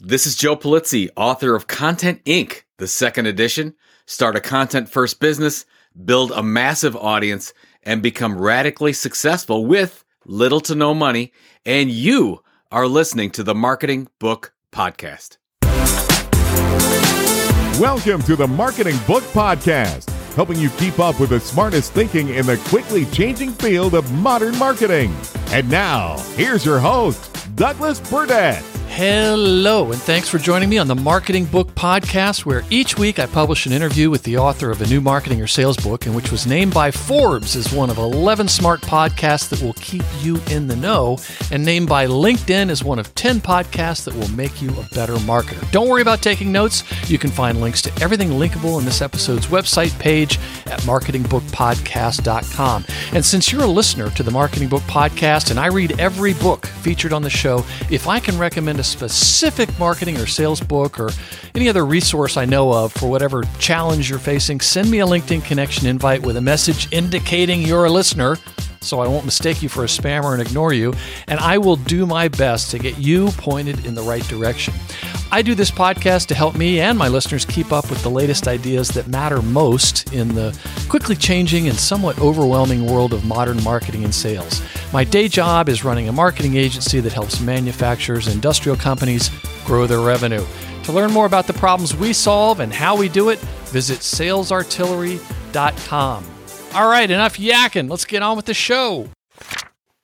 This is Joe Pulizzi, author of Content Inc., the second edition. Start a content first business, build a massive audience, and become radically successful with little to no money. And you are listening to the Marketing Book Podcast. Welcome to the Marketing Book Podcast, helping you keep up with the smartest thinking in the quickly changing field of modern marketing. And now, here's your host, Douglas Burdett. Hello, and thanks for joining me on the Marketing Book Podcast, where each week I publish an interview with the author of a new marketing or sales book, and which was named by Forbes as one of 11 smart podcasts that will keep you in the know, and named by LinkedIn as one of 10 podcasts that will make you a better marketer. Don't worry about taking notes. You can find links to everything linkable in this episode's website page at marketingbookpodcast.com. And since you're a listener to the Marketing Book Podcast, and I read every book featured on the show, if I can recommend a specific marketing or sales book or any other resource I know of for whatever challenge you're facing, send me a LinkedIn connection invite with a message indicating you're a listener so I won't mistake you for a spammer and ignore you, and I will do my best to get you pointed in the right direction. I do this podcast to help me and my listeners keep up with the latest ideas that matter most in the quickly changing and somewhat overwhelming world of modern marketing and sales. My day job is running a marketing agency that helps manufacturers and industrial companies grow their revenue. To learn more about the problems we solve and how we do it, visit salesartillery.com. All right, enough yakking. Let's get on with the show.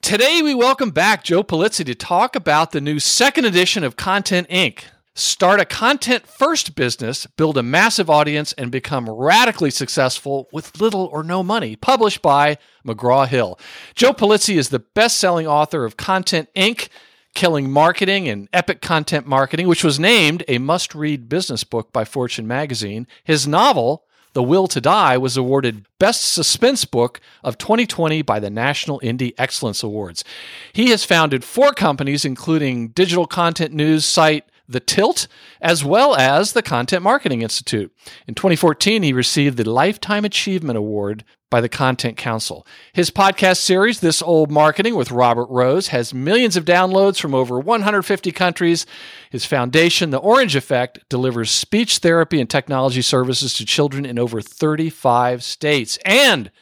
Today, we welcome back Joe Pulizzi to talk about the new second edition of Content Inc. Start a content first business, build a massive audience, and become radically successful with little or no money. Published by McGraw Hill. Joe Pulizzi is the best selling author of Content Inc., Killing Marketing and Epic Content Marketing, which was named a must read business book by Fortune magazine. His novel, the Will to Die was awarded Best Suspense Book of 2020 by the National Indie Excellence Awards. He has founded four companies, including digital content news site The Tilt, as well as the Content Marketing Institute. In 2014, he received the Lifetime Achievement Award by the Content Council. His podcast series, This Old Marketing with Robert Rose, has millions of downloads from over 150 countries. His foundation, The Orange Effect, delivers speech therapy and technology services to children in over 35 states. And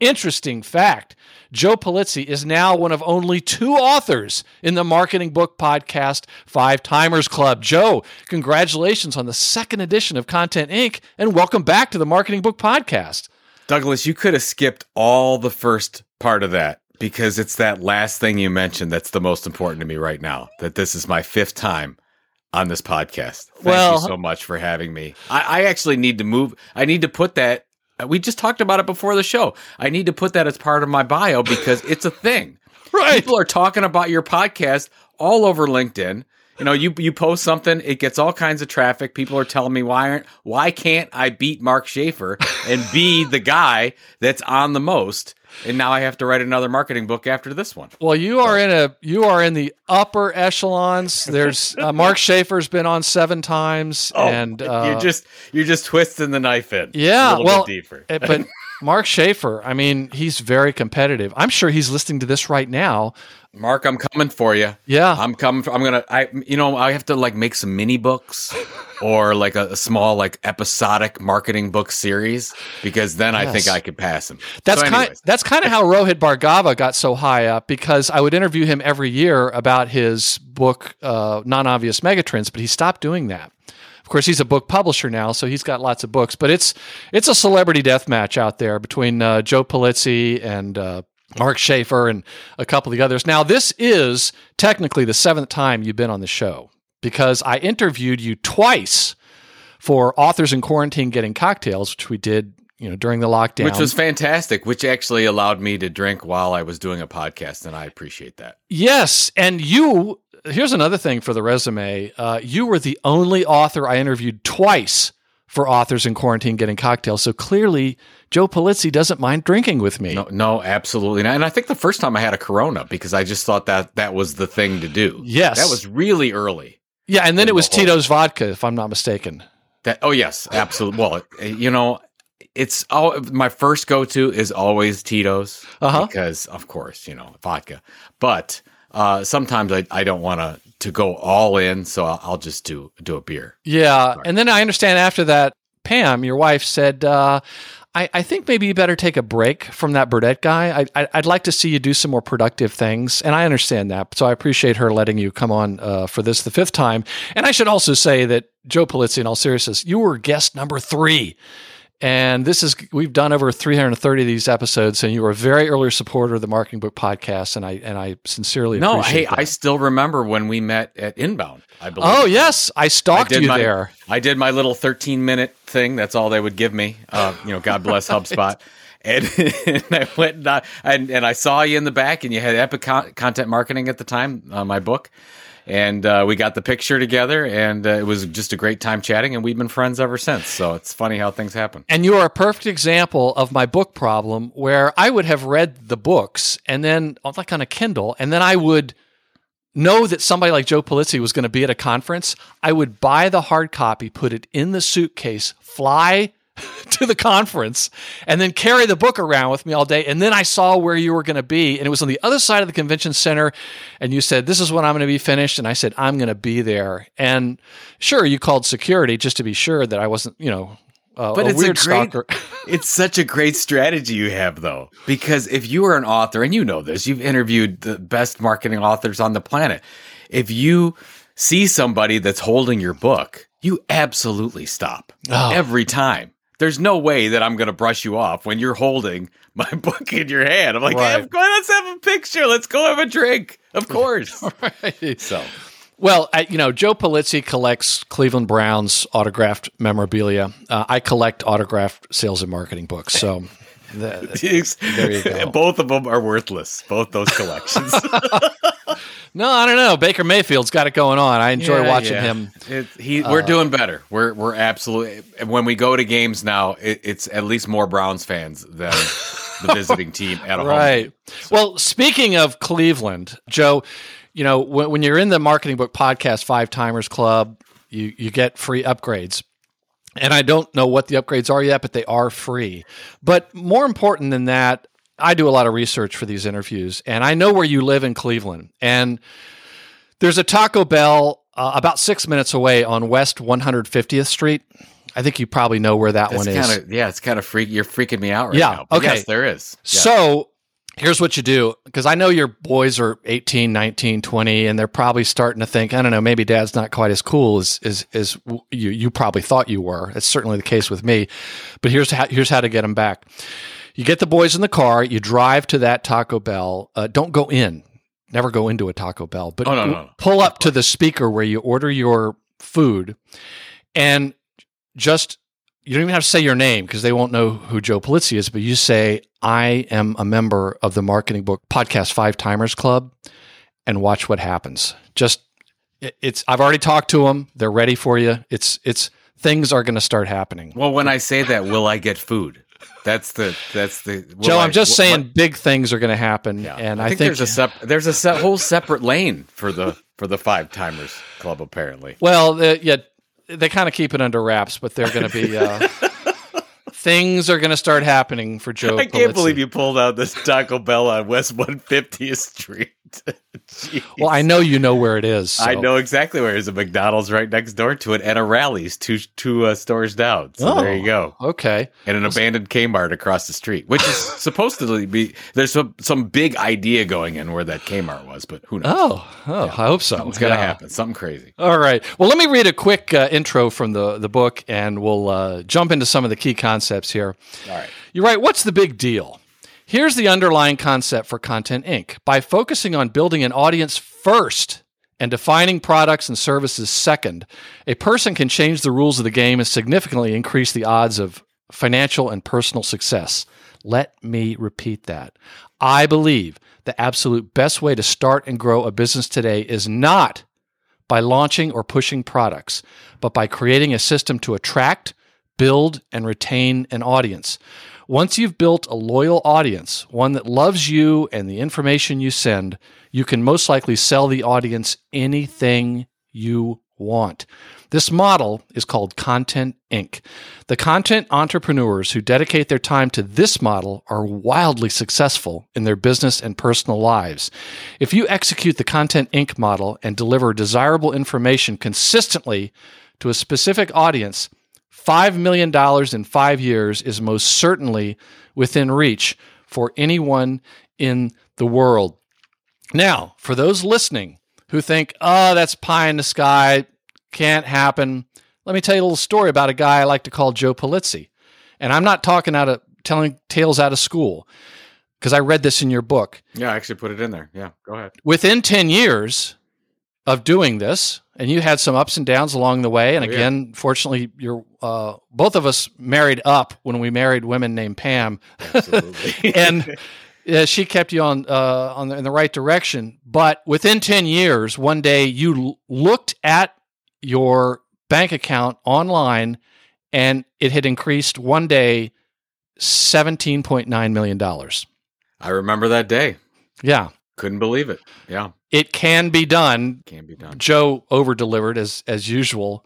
interesting fact, Joe Pulizzi is now one of only two authors in the Marketing Book Podcast Five Timers Club. Joe, congratulations on the second edition of Content Inc., and welcome back to the Marketing Book Podcast. Douglas, you could have skipped all the first part of that because it's that last thing you mentioned that's the most important to me right now. That this is my fifth time on this podcast. Thank Well- you so much for having me. I, I actually need to move. I need to put that. Uh, we just talked about it before the show. I need to put that as part of my bio because it's a thing. Right. People are talking about your podcast all over LinkedIn. You know, you you post something, it gets all kinds of traffic. People are telling me why aren't why can't I beat Mark Schaefer and be the guy that's on the most? And now I have to write another marketing book after this one. Well, you are in a you are in the upper echelons. There's uh, Mark Schaefer's been on seven times, and uh, you're just you're just twisting the knife in. yeah, a little well, bit deeper. eh, but Mark Schaefer, I mean, he's very competitive. I'm sure he's listening to this right now. Mark, I'm coming for you. Yeah. I'm coming. For, I'm gonna. I you know I have to like make some mini books or like a, a small like episodic marketing book series because then I think I could pass him. That's So kind. That's kind of how Rohit Bhargava got so high up because I would interview him every year about his book, uh, Non-Obvious Megatrends, but he stopped doing that. Of course, he's a book publisher now, so he's got lots of books. But it's it's a celebrity death match out there between uh, Joe Pulizzi and uh, Mark Schaefer and a couple of the others. Now, this is technically the seventh time you've been on the show because I interviewed you twice for Authors in Quarantine Getting Cocktails, which we did, you know, during the lockdown. Which was fantastic, which actually allowed me to drink while I was doing a podcast, and I appreciate that. Yes, and you here's another thing for the resume. Uh, you were the only author I interviewed twice for authors in quarantine getting cocktails. So clearly, Joe Pulizzi doesn't mind drinking with me. No, no, absolutely not. And I think the first time I had a Corona because I just thought that that was the thing to do. Yes. that was really early. Yeah, and then it was the Tito's vodka, if I'm not mistaken. That oh yes, absolutely. well, you know, it's oh my first go to is always Tito's Uh-huh. because of course you know vodka, but uh, sometimes I, I don't want to to go all in, so I'll, I'll just do do a beer. Yeah, and then I understand after that, Pam, your wife, said, uh, I, "I think maybe you better take a break from that Burdett guy. I, I, I'd like to see you do some more productive things." And I understand that, so I appreciate her letting you come on uh, for this the fifth time. And I should also say that Joe Pulizzi, in all seriousness, you were guest number three. And this is we've done over 330 of these episodes, and you were a very early supporter of the Marketing Book Podcast, and I and I sincerely No, appreciate hey, that. I still remember when we met at Inbound. I believe. oh yes, I stalked did you my- there. I did my little 13 minute thing. That's all they would give me. Uh, you know, God bless HubSpot. And, and I went and I, and, and I saw you in the back, and you had Epic Content Marketing at the time, uh, my book. And uh, we got the picture together, and uh, it was just a great time chatting, and we've been friends ever since. So it's funny how things happen. And you are a perfect example of my book problem where I would have read the books and then, like on a Kindle, and then I would know that somebody like Joe Pulizzi was going to be at a conference. I would buy the hard copy, put it in the suitcase, fly to the conference, and then carry the book around with me all day. And then I saw where you were going to be, and it was on the other side of the convention center. And you said, This is when I'm going to be finished. And I said, I'm going to be there. And sure, you called security just to be sure that I wasn't, you know, uh, But a it's a weird great- stalker. It's such a great strategy you have, though, because if you are an author, and you know this, you've interviewed the best marketing authors on the planet. If you see somebody that's holding your book, you absolutely stop Oh. every time. There's no way that I'm going to brush you off when you're holding my book in your hand. I'm like, Right. hey, let's have a picture. Let's go have a drink. Of course. right. so, Well, I, you know, Joe Pulizzi collects Cleveland Browns autographed memorabilia. Uh, I collect autographed sales and marketing books. So, the, There you go. both of them are worthless. Both those collections. no, I don't know. Baker Mayfield's got it going on. I enjoy Yeah, watching yeah. him. It, he, uh, we're doing better. We're we're absolutely. When we go to games now, it, it's at least more Browns fans than the visiting team at home. Right. game. Well, speaking of Cleveland, Joe, you know, when, when you're in the Marketing Book Podcast Five Timers Club, you, you get free upgrades. And I don't know what the upgrades are yet, but they are free. But more important than that, I do a lot of research for these interviews, and I know where you live in Cleveland. And there's a Taco Bell uh, about six minutes away on West 150th Street. I think you probably know where that That's one is. kind of yeah. It's kind of freak. You're freaking me out right Yeah, now. Okay. Yes, there is. Yeah. So here's what you do because I know your boys are 18, 19, 20, and they're probably starting to think, I don't know, maybe dad's not quite as cool as, as, as you, you probably thought you were. It's certainly the case with me. But here's how, here's how to get them back. You get the boys in the car, you drive to that Taco Bell. Uh, don't go in. Never go into a Taco Bell, but Oh, no, no, no. pull up to the speaker where you order your food and just you don't even have to say your name because they won't know who Joe Pulizzi is, but you say, I am a member of the Marketing Book Podcast Five Timers Club and watch what happens. Just it- it's I've already talked to them. They're ready for you. It's it's things are going to start happening. Well, when I say that, will I get food? That's the that's the Joe, I- I'm just what- saying big things are going to happen Yeah. and I think, there's a sep- there's a se- whole separate lane for the for the five timers club apparently. Well, the, yeah, they kind of keep it under wraps, but they're going to be uh, things are going to start happening for Joe. I can't believe you pulled out this Taco Bell on West 150th Street. Well, I know you know where it is. so- I know exactly where it is. a McDonald's right next door to it, and a Rally's two two uh, stores down. So there you go, Okay. and an abandoned Kmart across the street, which is supposed to be. There's some some big idea going in where that Kmart was, but who knows? Oh, oh, I hope so. It's gonna Yeah. happen. Something crazy. All right. Well, let me read a quick uh, intro from the the book, and we'll uh, jump into some of the key concepts here. All right. You're right. What's the big deal? Here's the underlying concept for Content Inc. By focusing on building an audience first and defining products and services second, a person can change the rules of the game and significantly increase the odds of financial and personal success. Let me repeat that. I believe the absolute best way to start and grow a business today is not by launching or pushing products, but by creating a system to attract, build, and retain an audience. Once you've built a loyal audience, one that loves you and the information you send, you can most likely sell the audience anything you want. This model is called Content Inc. The content entrepreneurs who dedicate their time to this model are wildly successful in their business and personal lives. If you execute the Content Inc. model and deliver desirable information consistently to a specific audience, $5 million in five years is most certainly within reach for anyone in the world. Now, for those listening who think, oh, that's pie in the sky, can't happen, let me tell you a little story about a guy I like to call Joe Pulizzi. And I'm not talking out of telling tales out of school because I read this in your book. Yeah, I actually put it in there. Yeah, go ahead. Within 10 years of doing this, and you had some ups and downs along the way. And Oh, yeah. again, fortunately, you're uh, both of us married up when we married women named Pam, Absolutely. and uh, she kept you on uh, on the, in the right direction. But within ten years, one day you l- looked at your bank account online, and it had increased one day seventeen point nine million dollars. I remember that day. Yeah, Couldn't believe it. Yeah, it can be done. can be done. Joe over delivered as as usual.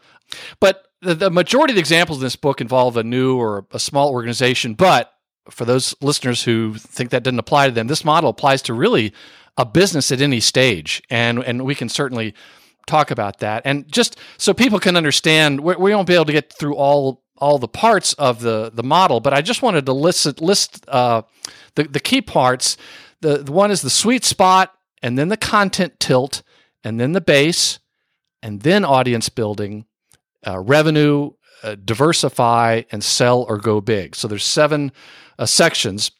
But the, the majority of the examples in this book involve a new or a small organization. But for those listeners who think that doesn't apply to them, this model applies to really a business at any stage, and and we can certainly talk about that. And just so people can understand, we, we won't be able to get through all all the parts of the the model, but I just wanted to list list uh, the the key parts. The, the one is the sweet spot, and then the content tilt, and then the base, and then audience building, uh, revenue, uh, diversify, and sell or go big. So there's seven uh, sections.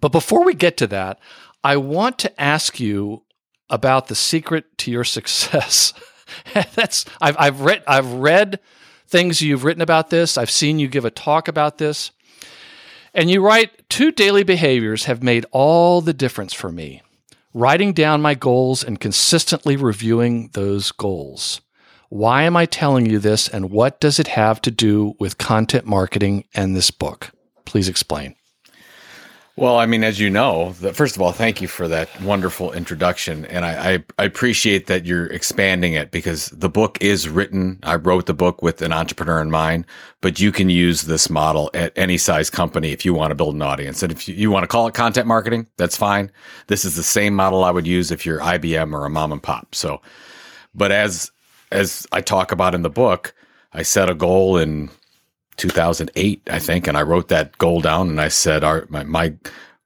But before we get to that, I want to ask you about the secret to your success. That's I've I've read I've read things you've written about this. I've seen you give a talk about this. And you write, two daily behaviors have made all the difference for me. Writing down my goals and consistently reviewing those goals. Why am I telling you this and what does it have to do with content marketing and this book? Please explain. Well, I mean, as you know, the, first of all, thank you for that wonderful introduction, and I, I, I appreciate that you're expanding it because the book is written. I wrote the book with an entrepreneur in mind, but you can use this model at any size company if you want to build an audience, and if you, you want to call it content marketing, that's fine. This is the same model I would use if you're IBM or a mom and pop. So, but as as I talk about in the book, I set a goal in 2008, I think, and I wrote that goal down and I said, "Our my, my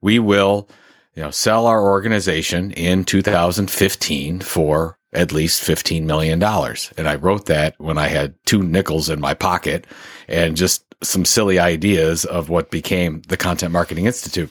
we will, you know, sell our organization in 2015 for at least 15 million dollars." And I wrote that when I had two nickels in my pocket and just some silly ideas of what became the Content Marketing Institute.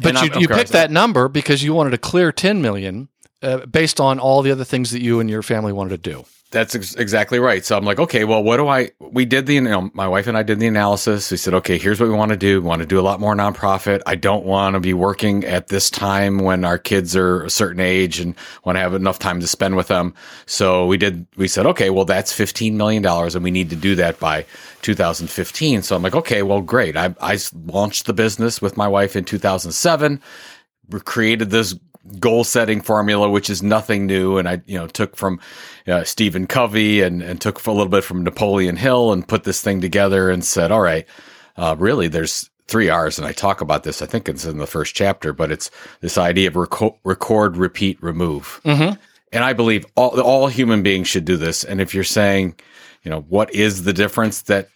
But And you, I'm- you course, picked that number because you wanted to clear 10 million uh, based on all the other things that you and your family wanted to do. That's ex- exactly right. So I'm like, okay, well, what do I? We did the, you know, my wife and I did the analysis. We said, okay, here's what we want to do. We want to do a lot more nonprofit. I don't want to be working at this time when our kids are a certain age and want to have enough time to spend with them. So we did. We said, okay, well, that's 15 million dollars, and we need to do that by 2015. So I'm like, okay, well, great. I, I launched the business with my wife in 2007. We created this goal setting formula, which is nothing new. And I, you know, took from uh, Stephen Covey and, and took a little bit from Napoleon Hill and put this thing together and said, all right, uh, really, there's three R's. And I talk about this, I think it's in the first chapter, but it's this idea of reco- record, repeat, remove. And I believe all, all human beings should do this. And if you're saying, you know, what is the difference that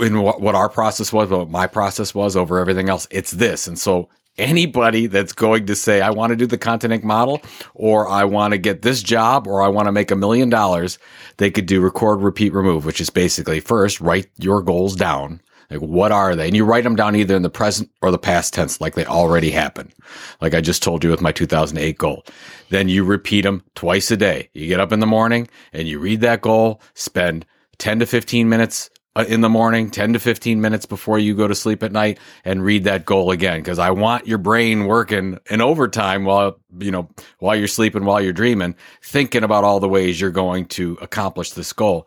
in what, what our process was, what my process was over everything else. It's this. And so anybody that's going to say, I want to do the Content Inc. model, or I want to get this job, or I want to make a million dollars, they could do record, repeat, remove, which is basically first write your goals down. Like, what are they? And you write them down either in the present or the past tense, like they already happened. Like I just told you with my 2008 goal. Then you repeat them twice a day. You get up in the morning and you read that goal, spend 10 to 15 minutes Uh, in the morning, 10 to 15 minutes before you go to sleep at night and read that goal again. Cause I want your brain working in overtime while, you know, while you're sleeping, while you're dreaming, thinking about all the ways you're going to accomplish this goal.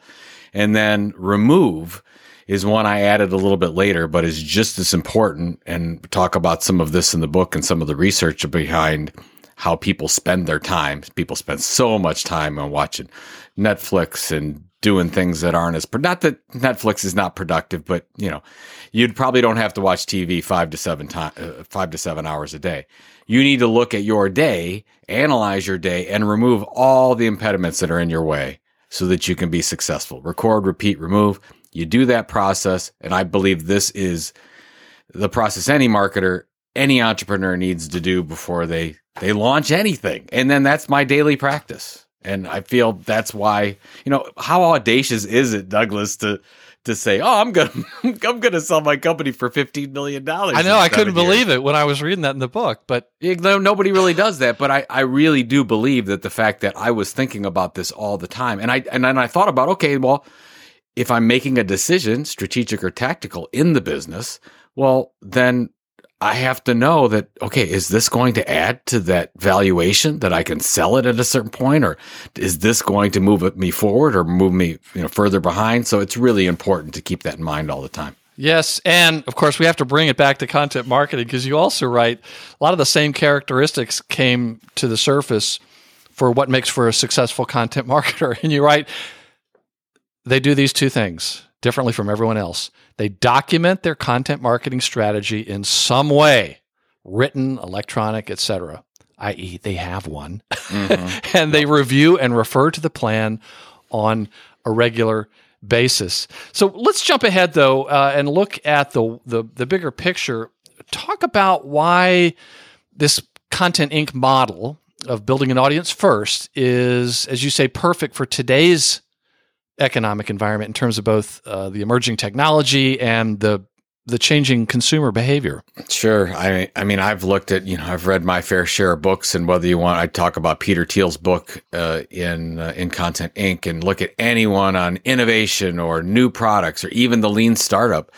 And then remove is one I added a little bit later, but is just as important and talk about some of this in the book and some of the research behind how people spend their time. People spend so much time on watching Netflix and doing things that aren't as not that Netflix is not productive, but you know, you'd probably don't have to watch TV five to seven time, uh, five to seven hours a day. You need to look at your day, analyze your day, and remove all the impediments that are in your way so that you can be successful. Record, repeat, remove. You do that process, and I believe this is the process any marketer, any entrepreneur needs to do before they they launch anything. And then that's my daily practice. And I feel that's why, you know, how audacious is it, Douglas, to to say, "Oh, I'm gonna I'm gonna sell my company for fifteen million dollars." I know I couldn't years. believe it when I was reading that in the book, but you know, nobody really does that. But I, I really do believe that the fact that I was thinking about this all the time, and I and then I thought about, okay, well, if I'm making a decision, strategic or tactical, in the business, well, then I have to know that, okay, is this going to add to that valuation that I can sell it at a certain point? Or is this going to move me forward or move me, you know, further behind? So it's really important to keep that in mind all the time. Yes, and of course we have to bring it back to content marketing because you also write a lot of the same characteristics came to the surface for what makes for a successful content marketer. And you write they do these two things differently from everyone else. They document their content marketing strategy in some way, written, electronic, etc., i.e., they have one, mm-hmm. and they review and refer to the plan on a regular basis. So let's jump ahead though uh, and look at the, the the bigger picture. Talk about why this Content Inc. model of building an audience first is, as you say, perfect for today's economic environment in terms of both uh, the emerging technology and the the changing consumer behavior. Sure. I I mean I've looked at you know I've read my fair share of books and whether you want I talk about Peter Thiel's book uh, in uh, in Content Inc. and look at anyone on innovation or new products or even the Lean Startup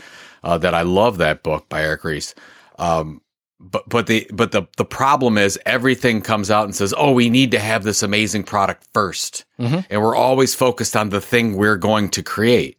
uh, that I love that book by Eric Ries. Um, but but the but the the problem is everything comes out and says, "Oh, we need to have this amazing product 1st mm-hmm. and we're always focused on the thing we're going to create.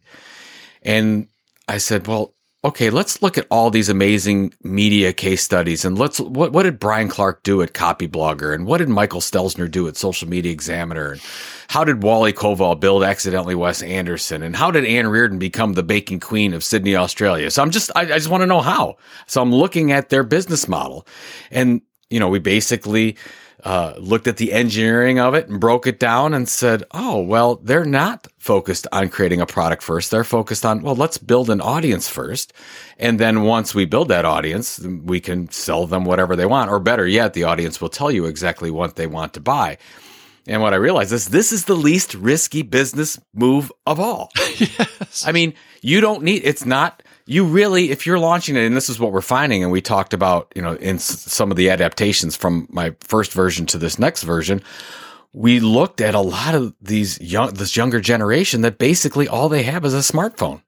And I said, "Well, okay, let's look at all these amazing media case studies and let's what what did Brian Clark do at Copyblogger and what did Michael Stelzner do at Social Media Examiner and how did Wally Koval build accidentally Wes Anderson and how did Anne Reardon become the baking queen of Sydney, Australia? So I'm just I, I just want to know how. So I'm looking at their business model and you know, we basically uh, looked at the engineering of it and broke it down and said, oh, well, they're not focused on creating a product first. They're focused on, well, let's build an audience first. And then once we build that audience, we can sell them whatever they want. Or better yet, the audience will tell you exactly what they want to buy. And what I realized is this is the least risky business move of all. yes. I mean, you don't need, it's not, you really, if you're launching it, and this is what we're finding, and we talked about, you know, in s- some of the adaptations from my first version to this next version, we looked at a lot of these young, this younger generation that basically all they have is a smartphone.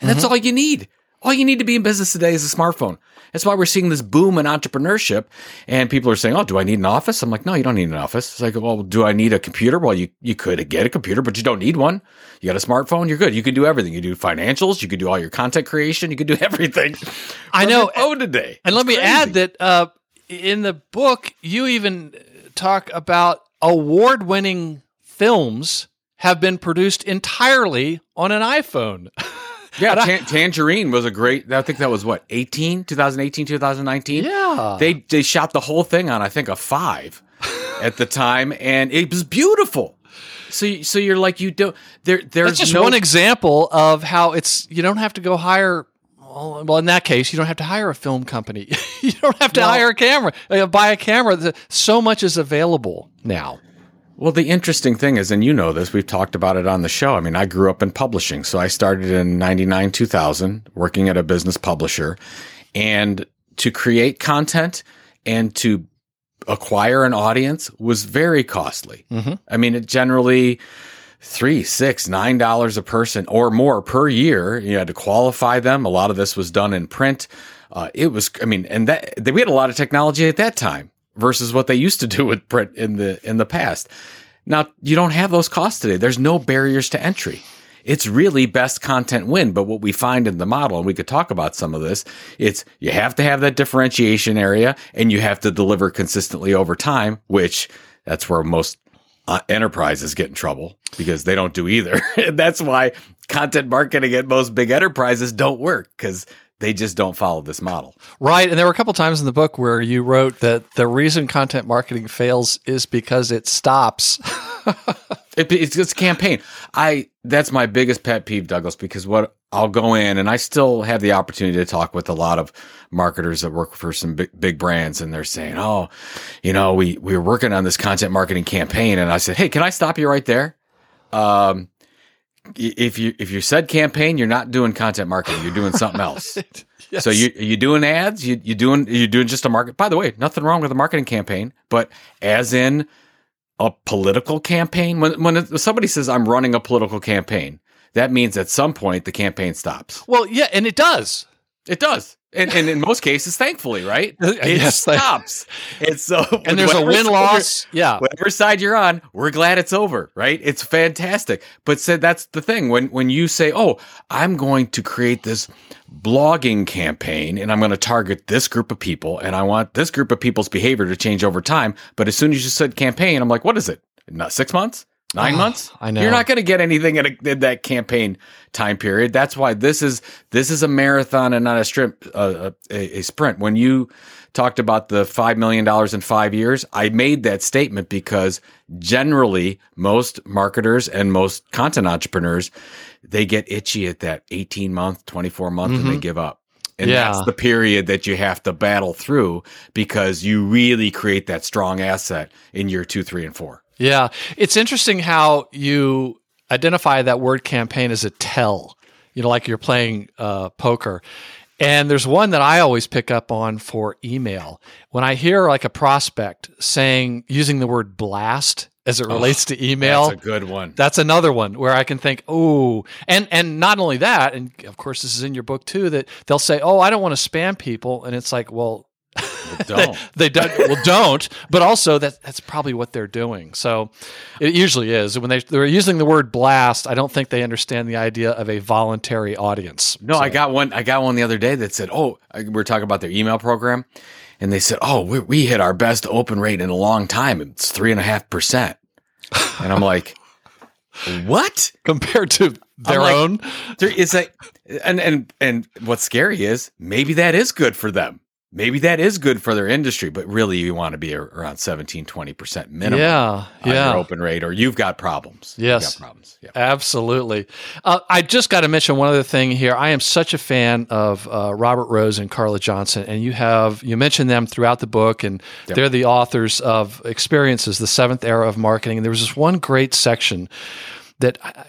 And that's mm-hmm. all you need. All you need to be in business today is a smartphone. That's why we're seeing this boom in entrepreneurship. And people are saying, Oh, do I need an office? I'm like, No, you don't need an office. It's like, Well, do I need a computer? Well, you, you could get a computer, but you don't need one. You got a smartphone, you're good. You can do everything. You do financials, you can do all your content creation, you can do everything. I know. Oh, today. And it's let me crazy. add that uh, in the book, you even talk about award winning films have been produced entirely on an iPhone. Yeah, I, Tangerine was a great. I think that was what 18, 2018, 2019. Yeah, they they shot the whole thing on I think a five at the time, and it was beautiful. So so you're like you don't there. There's That's just no, one example of how it's you don't have to go hire. Well, in that case, you don't have to hire a film company. you don't have to well, hire a camera, uh, buy a camera. So much is available now. Well, the interesting thing is, and you know this, we've talked about it on the show. I mean, I grew up in publishing. So I started in 99, 2000, working at a business publisher. And to create content and to acquire an audience was very costly. Mm-hmm. I mean, it generally, three, six, nine dollars a person or more per year. You had to qualify them. A lot of this was done in print. Uh, it was, I mean, and that we had a lot of technology at that time versus what they used to do with print in the in the past. Now you don't have those costs today. There's no barriers to entry. It's really best content win. But what we find in the model, and we could talk about some of this, it's you have to have that differentiation area and you have to deliver consistently over time, which that's where most uh, enterprises get in trouble because they don't do either. and that's why content marketing at most big enterprises don't work because they just don't follow this model. Right. And there were a couple times in the book where you wrote that the reason content marketing fails is because it stops. it, it's, it's a campaign. I that's my biggest pet peeve, Douglas, because what I'll go in and I still have the opportunity to talk with a lot of marketers that work for some big, big brands and they're saying, Oh, you know, we, we were working on this content marketing campaign. And I said, Hey, can I stop you right there? Um, if you if you said campaign, you're not doing content marketing. You're doing something else. yes. So you you doing ads? You you doing you doing just a market? By the way, nothing wrong with a marketing campaign, but as in a political campaign. When when somebody says I'm running a political campaign, that means at some point the campaign stops. Well, yeah, and it does. It does. And, and in most cases, thankfully, right? It yes, stops. and so, and there's a win loss. Yeah. Whatever side you're on, we're glad it's over, right? It's fantastic. But said that's the thing. When, when you say, Oh, I'm going to create this blogging campaign and I'm going to target this group of people and I want this group of people's behavior to change over time. But as soon as you said campaign, I'm like, what is it? Not six months? Nine oh, months? I know. You're not going to get anything in, a, in, that campaign time period. That's why this is this is a marathon and not a strip uh, a, a sprint. When you talked about the five million dollars in five years, I made that statement because generally most marketers and most content entrepreneurs they get itchy at that 18 month, 24 month, mm-hmm. and they mm-hmm. give up. And yeah. that's the period that you have to battle through because you really create that strong asset in year two, three, and four. Yeah. It's interesting how you identify that word campaign as a tell, you know, like you're playing uh, poker. And there's one that I always pick up on for email. When I hear like a prospect saying, using the word blast as it relates oh, to email. That's a good one. That's another one where I can think, oh, and and not only that, and of course this is in your book too, that they'll say, oh, I don't want to spam people, and it's like, well, well, don't. they, they don't. Well, don't. But also that that's probably what they're doing. So it usually is when they they're using the word blast. I don't think they understand the idea of a voluntary audience. No, so. I got one. I got one the other day that said, "Oh, we we're talking about their email program." And they said, "Oh, we, we hit our best open rate in a long time. It's three and a half percent." And I'm like, "What?" Compared to their like, own? It's like, and and and what's scary is maybe that is good for them maybe that is good for their industry, but really you want to be around 17, 20% minimum yeah, yeah. open rate or you've got problems. Yes. Got problems. Yeah. Absolutely. Uh, I just got to mention one other thing here. I am such a fan of uh, Robert Rose and Carla Johnson, and you have, you mentioned them throughout the book, and yep. they're the authors of Experiences, the Seventh Era of Marketing. And there was this one great section that I,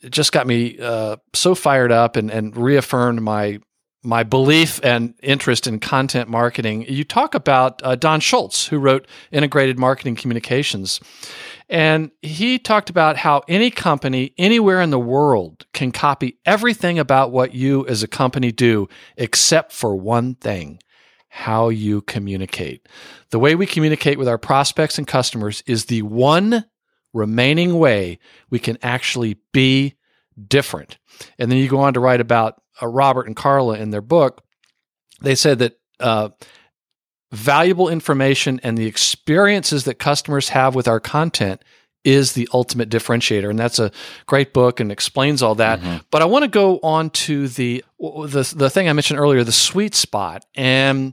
it just got me uh, so fired up and, and reaffirmed my my belief and interest in content marketing, you talk about uh, Don Schultz, who wrote Integrated Marketing Communications. And he talked about how any company anywhere in the world can copy everything about what you as a company do, except for one thing how you communicate. The way we communicate with our prospects and customers is the one remaining way we can actually be different. And then you go on to write about uh, Robert and Carla in their book, they said that uh, valuable information and the experiences that customers have with our content is the ultimate differentiator and that's a great book and explains all that mm-hmm. but i want to go on to the, the the thing i mentioned earlier the sweet spot and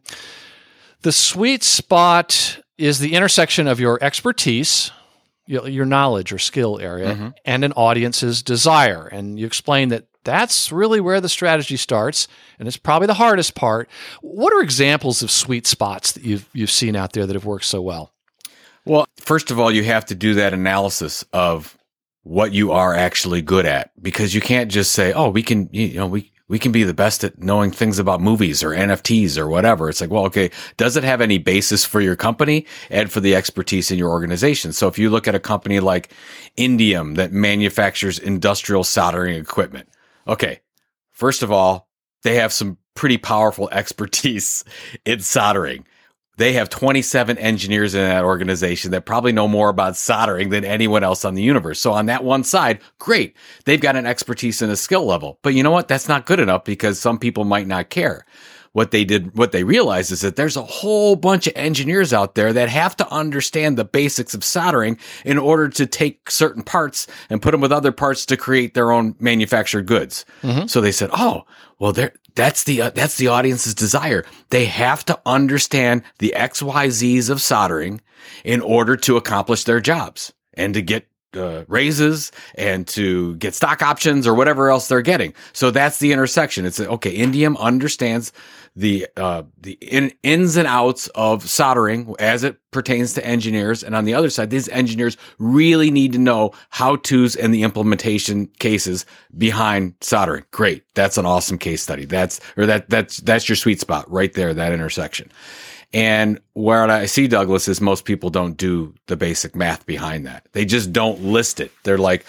the sweet spot is the intersection of your expertise your knowledge or skill area mm-hmm. and an audience's desire and you explain that that's really where the strategy starts, and it's probably the hardest part. What are examples of sweet spots that you've you've seen out there that have worked so well? Well, first of all, you have to do that analysis of what you are actually good at because you can't just say, "Oh, we can," you know, we we can be the best at knowing things about movies or NFTs or whatever. It's like, well, okay, does it have any basis for your company and for the expertise in your organization? So if you look at a company like Indium that manufactures industrial soldering equipment, okay, first of all, they have some pretty powerful expertise in soldering. They have 27 engineers in that organization that probably know more about soldering than anyone else on the universe. So on that one side, great. They've got an expertise and a skill level. But you know what? That's not good enough because some people might not care. What they did, what they realized is that there's a whole bunch of engineers out there that have to understand the basics of soldering in order to take certain parts and put them with other parts to create their own manufactured goods. So they said, "Oh, well, there that's the uh, that's the audience's desire. They have to understand the X Y Z's of soldering in order to accomplish their jobs and to get uh, raises and to get stock options or whatever else they're getting. So that's the intersection. It's okay. Indium understands the uh, the in, ins and outs of soldering as it pertains to engineers, and on the other side, these engineers really need to know how tos and the implementation cases behind soldering. Great, that's an awesome case study. That's or that that's that's your sweet spot right there. That intersection. And where I see Douglas is most people don't do the basic math behind that. They just don't list it. They're like,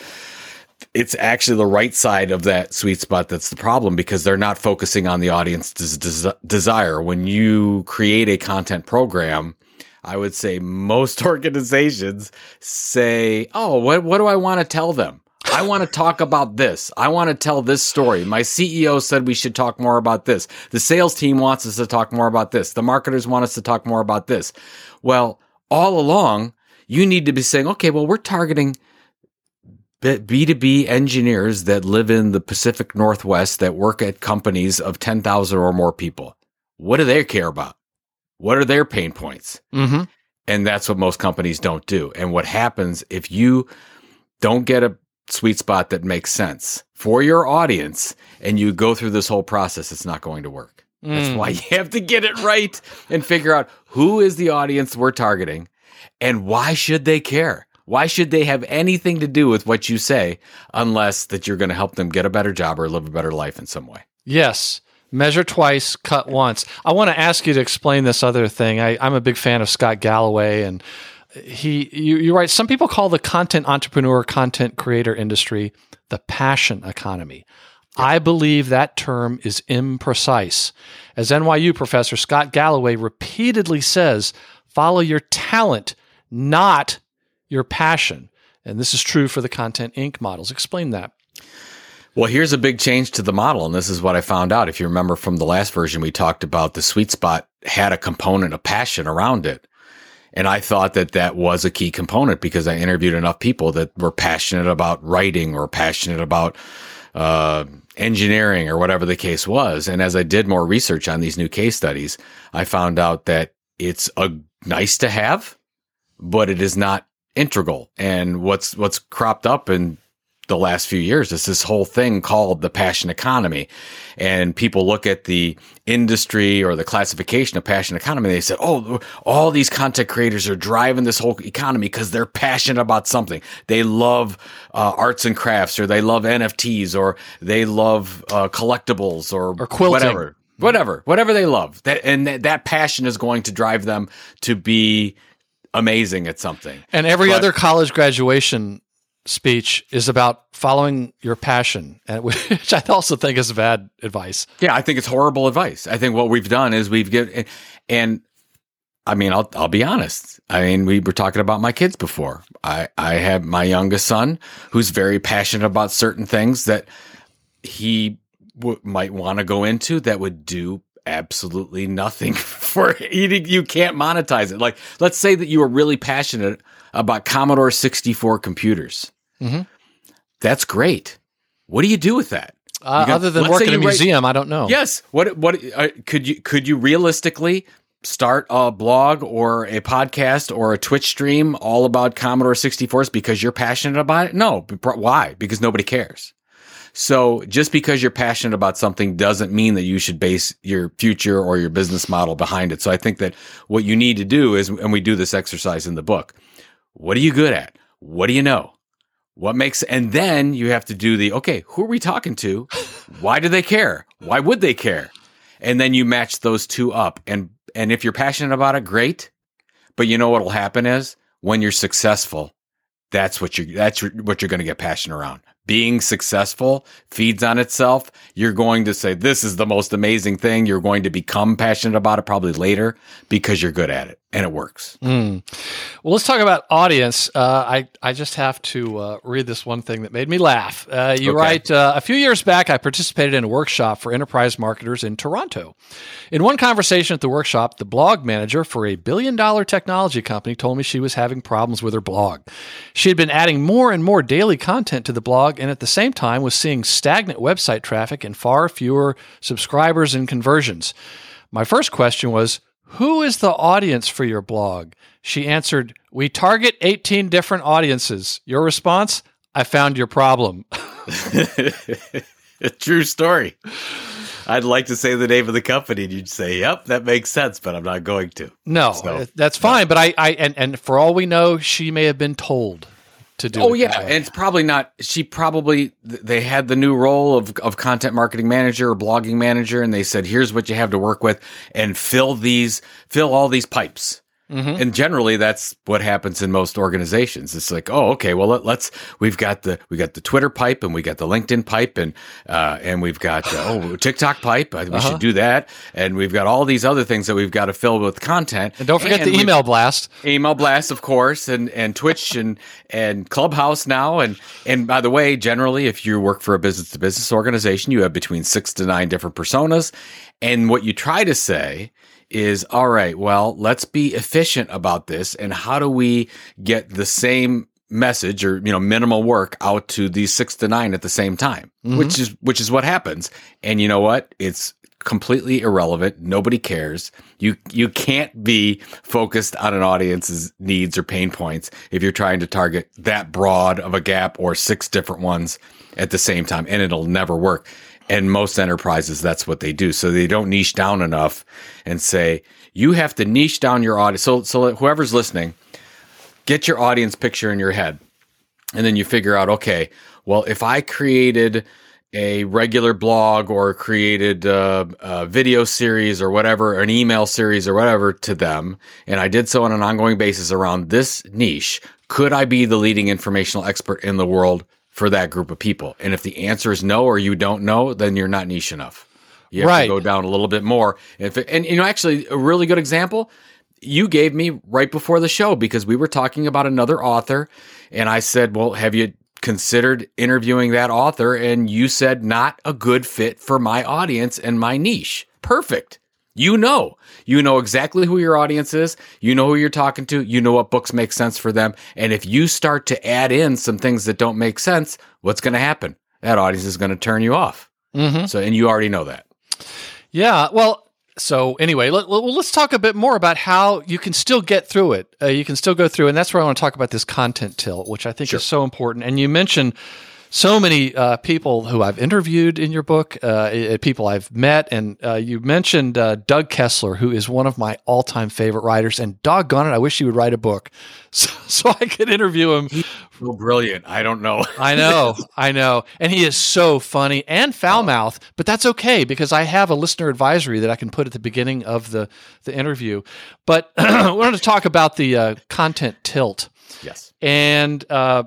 it's actually the right side of that sweet spot that's the problem because they're not focusing on the audience's des- desire. When you create a content program, I would say most organizations say, "Oh, what what do I want to tell them? I want to talk about this. I want to tell this story. My CEO said we should talk more about this. The sales team wants us to talk more about this. The marketers want us to talk more about this." Well, all along, you need to be saying, "Okay, well, we're targeting B2B engineers that live in the Pacific Northwest that work at companies of 10,000 or more people. What do they care about? What are their pain points? Mm-hmm. And that's what most companies don't do. And what happens if you don't get a sweet spot that makes sense for your audience and you go through this whole process, it's not going to work. That's why you have to get it right and figure out who is the audience we're targeting and why should they care? Why should they have anything to do with what you say unless that you're going to help them get a better job or live a better life in some way? Yes. Measure twice, cut once. I want to ask you to explain this other thing. I, I'm a big fan of Scott Galloway, and he, you, you're right. Some people call the content entrepreneur, content creator industry the passion economy. I believe that term is imprecise. As NYU professor Scott Galloway repeatedly says, follow your talent, not your passion. And this is true for the Content Inc. models. Explain that. Well, here's a big change to the model. And this is what I found out. If you remember from the last version, we talked about the sweet spot had a component of passion around it. And I thought that that was a key component because I interviewed enough people that were passionate about writing or passionate about uh, engineering or whatever the case was. And as I did more research on these new case studies, I found out that it's a nice to have, but it is not integral. And what's what's cropped up in the last few years is this whole thing called the passion economy. And people look at the industry or the classification of passion economy. And they said, Oh, all these content creators are driving this whole economy because they're passionate about something. They love uh, arts and crafts or they love NFTs or they love uh, collectibles or, Or quilting. whatever, whatever, whatever they love. That, and that, that passion is going to drive them to be amazing at something. And every But- other college graduation speech is about following your passion, and which I also think is bad advice. Yeah, I think it's horrible advice. I think what we've done is we've given, and I mean, I'll I'll be honest. I mean, we were talking about my kids before. I I have my youngest son who's very passionate about certain things that he w- might want to go into that would do absolutely nothing for eating. You can't monetize it. Like, let's say that you were really passionate about Commodore 64 computers. Mhm. That's great. What do you do with that? Uh, got- other than work in a you write- museum, I don't know. Yes. What what uh, could you could you realistically start a blog or a podcast or a Twitch stream all about Commodore 64s because you're passionate about it? No. Why? Because nobody cares. So just because you're passionate about something doesn't mean that you should base your future or your business model behind it. So I think that what you need to do is, and we do this exercise in the book. What are you good at? What do you know? What makes and then you have to do the okay, who are we talking to? Why do they care? Why would they care? And then you match those two up. And and if you're passionate about it, great. But you know what'll happen is when you're successful, that's what you're that's what you're going to get passionate around being successful feeds on itself, you're going to say, This is the most amazing thing. You're going to become passionate about it probably later because you're good at it and it works. Mm. Well, let's talk about audience. Uh, I, I just have to uh, read this one thing that made me laugh. Uh, you okay. write uh, A few years back, I participated in a workshop for enterprise marketers in Toronto. In one conversation at the workshop, the blog manager for a billion dollar technology company told me she was having problems with her blog. She had been adding more and more daily content to the blog blog and at the same time was seeing stagnant website traffic and far fewer subscribers and conversions. My first question was, Who is the audience for your blog? She answered, We target 18 different audiences. Your response? I found your problem. A true story. I'd like to say the name of the company, and you'd say, "Yep, that makes sense," but I'm not going to. No, so, that's fine. No. But I, I, and and for all we know, she may have been told to do. Oh yeah, and it's probably not. She probably they had the new role of of content marketing manager or blogging manager, and they said, "Here's what you have to work with, and fill these, fill all these pipes." Mm-hmm. And generally, that's what happens in most organizations. It's like, oh, okay, well, let, us we've got the we got the Twitter pipe, and we got the LinkedIn pipe, and uh, and we've got uh, oh TikTok pipe. We uh-huh. should do that, and we've got all these other things that we've got to fill with content. And don't forget and the email blast, email blast, of course, and and Twitch and and Clubhouse now, and and by the way, generally, if you work for a business to business organization, you have between six to nine different personas, and what you try to say is all right, well, let's be efficient about this. And how do we get the same message or, you know, minimal work out to these six to nine at the same time, mm-hmm. which is, which is what happens. And you know what? It's completely irrelevant. Nobody cares. You, you can't be focused on an audience's needs or pain points if you're trying to target that broad of a gap or six different ones at the same time. And it'll never work. And most enterprises, that's what they do. So they don't niche down enough and say, you have to niche down your audience. So, so whoever's listening, get your audience picture in your head. And then you figure out, okay, well, if I created a regular blog or created a, a, video series or whatever, an email series or whatever to them, and I did so on an ongoing basis around this niche, could I be the leading informational expert in the world for that group of people. And if the answer is no or you don't know, then you're not niche enough. You have right. to go down a little bit more. If it, and you know, actually, a really good example you gave me right before the show because we were talking about another author, and I said, "Well, have you considered interviewing that author?" And you said, "Not a good fit for my audience and my niche." Perfect. You know, you know exactly who your audience is. You know who you're talking to. You know what books make sense for them. And if you start to add in some things that don't make sense, what's going to happen? That audience is going to turn you off. Mm-hmm. So, and you already know that. Yeah. Well, so anyway, let, us talk a bit more about how you can still get through it. Uh, you can still go through, and that's where I want to talk about this content tilt, which I think sure. is so important. And you mentioned so many uh, people who I've interviewed in your book, uh, people I've met, and uh, you mentioned uh, Doug Kessler, who is one of my all-time favorite writers. And doggone it, I wish he would write a book so, so I could interview him. He's so brilliant. I don't know. I know, I know, and he is so funny and foul mouth, but that's okay because I have a listener advisory that I can put at the beginning of the the interview. But I wanted to talk about the uh, content tilt. Yes, and uh,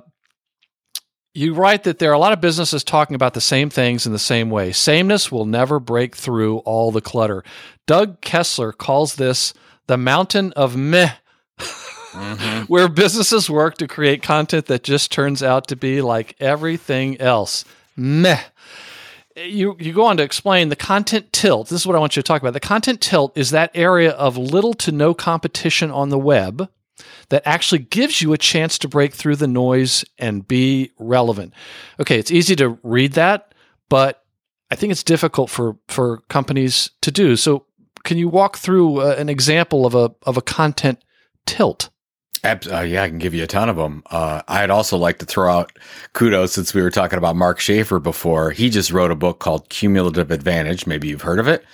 you write that there are a lot of businesses talking about the same things in the same way. Sameness will never break through all the clutter. Doug Kessler calls this the mountain of meh, mm-hmm. where businesses work to create content that just turns out to be like everything else. Meh. You, you go on to explain the content tilt. This is what I want you to talk about. The content tilt is that area of little to no competition on the web that actually gives you a chance to break through the noise and be relevant. Okay, it's easy to read that, but I think it's difficult for for companies to do. So, can you walk through uh, an example of a of a content tilt? Uh, yeah, I can give you a ton of them. Uh, I'd also like to throw out kudos since we were talking about Mark Schaefer before. He just wrote a book called Cumulative Advantage. Maybe you've heard of it.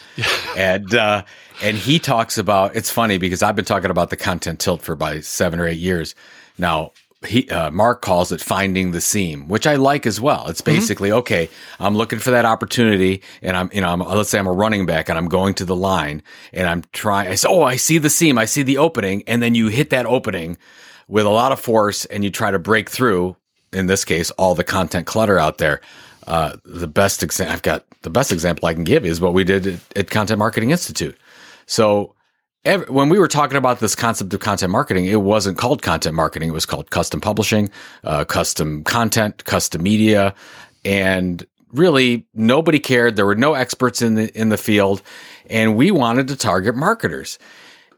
and uh, and he talks about it's funny because I've been talking about the content tilt for about seven or eight years now. He uh, Mark calls it finding the seam, which I like as well. It's basically mm-hmm. okay. I'm looking for that opportunity, and I'm you know I'm, let's say I'm a running back and I'm going to the line and I'm trying. I say, oh, I see the seam, I see the opening, and then you hit that opening with a lot of force and you try to break through. In this case, all the content clutter out there. Uh, the best example I've got the best example I can give is what we did at, at Content Marketing Institute. So every, when we were talking about this concept of content marketing, it wasn't called content marketing. It was called custom publishing, uh, custom content, custom media, and really nobody cared. There were no experts in the in the field, and we wanted to target marketers.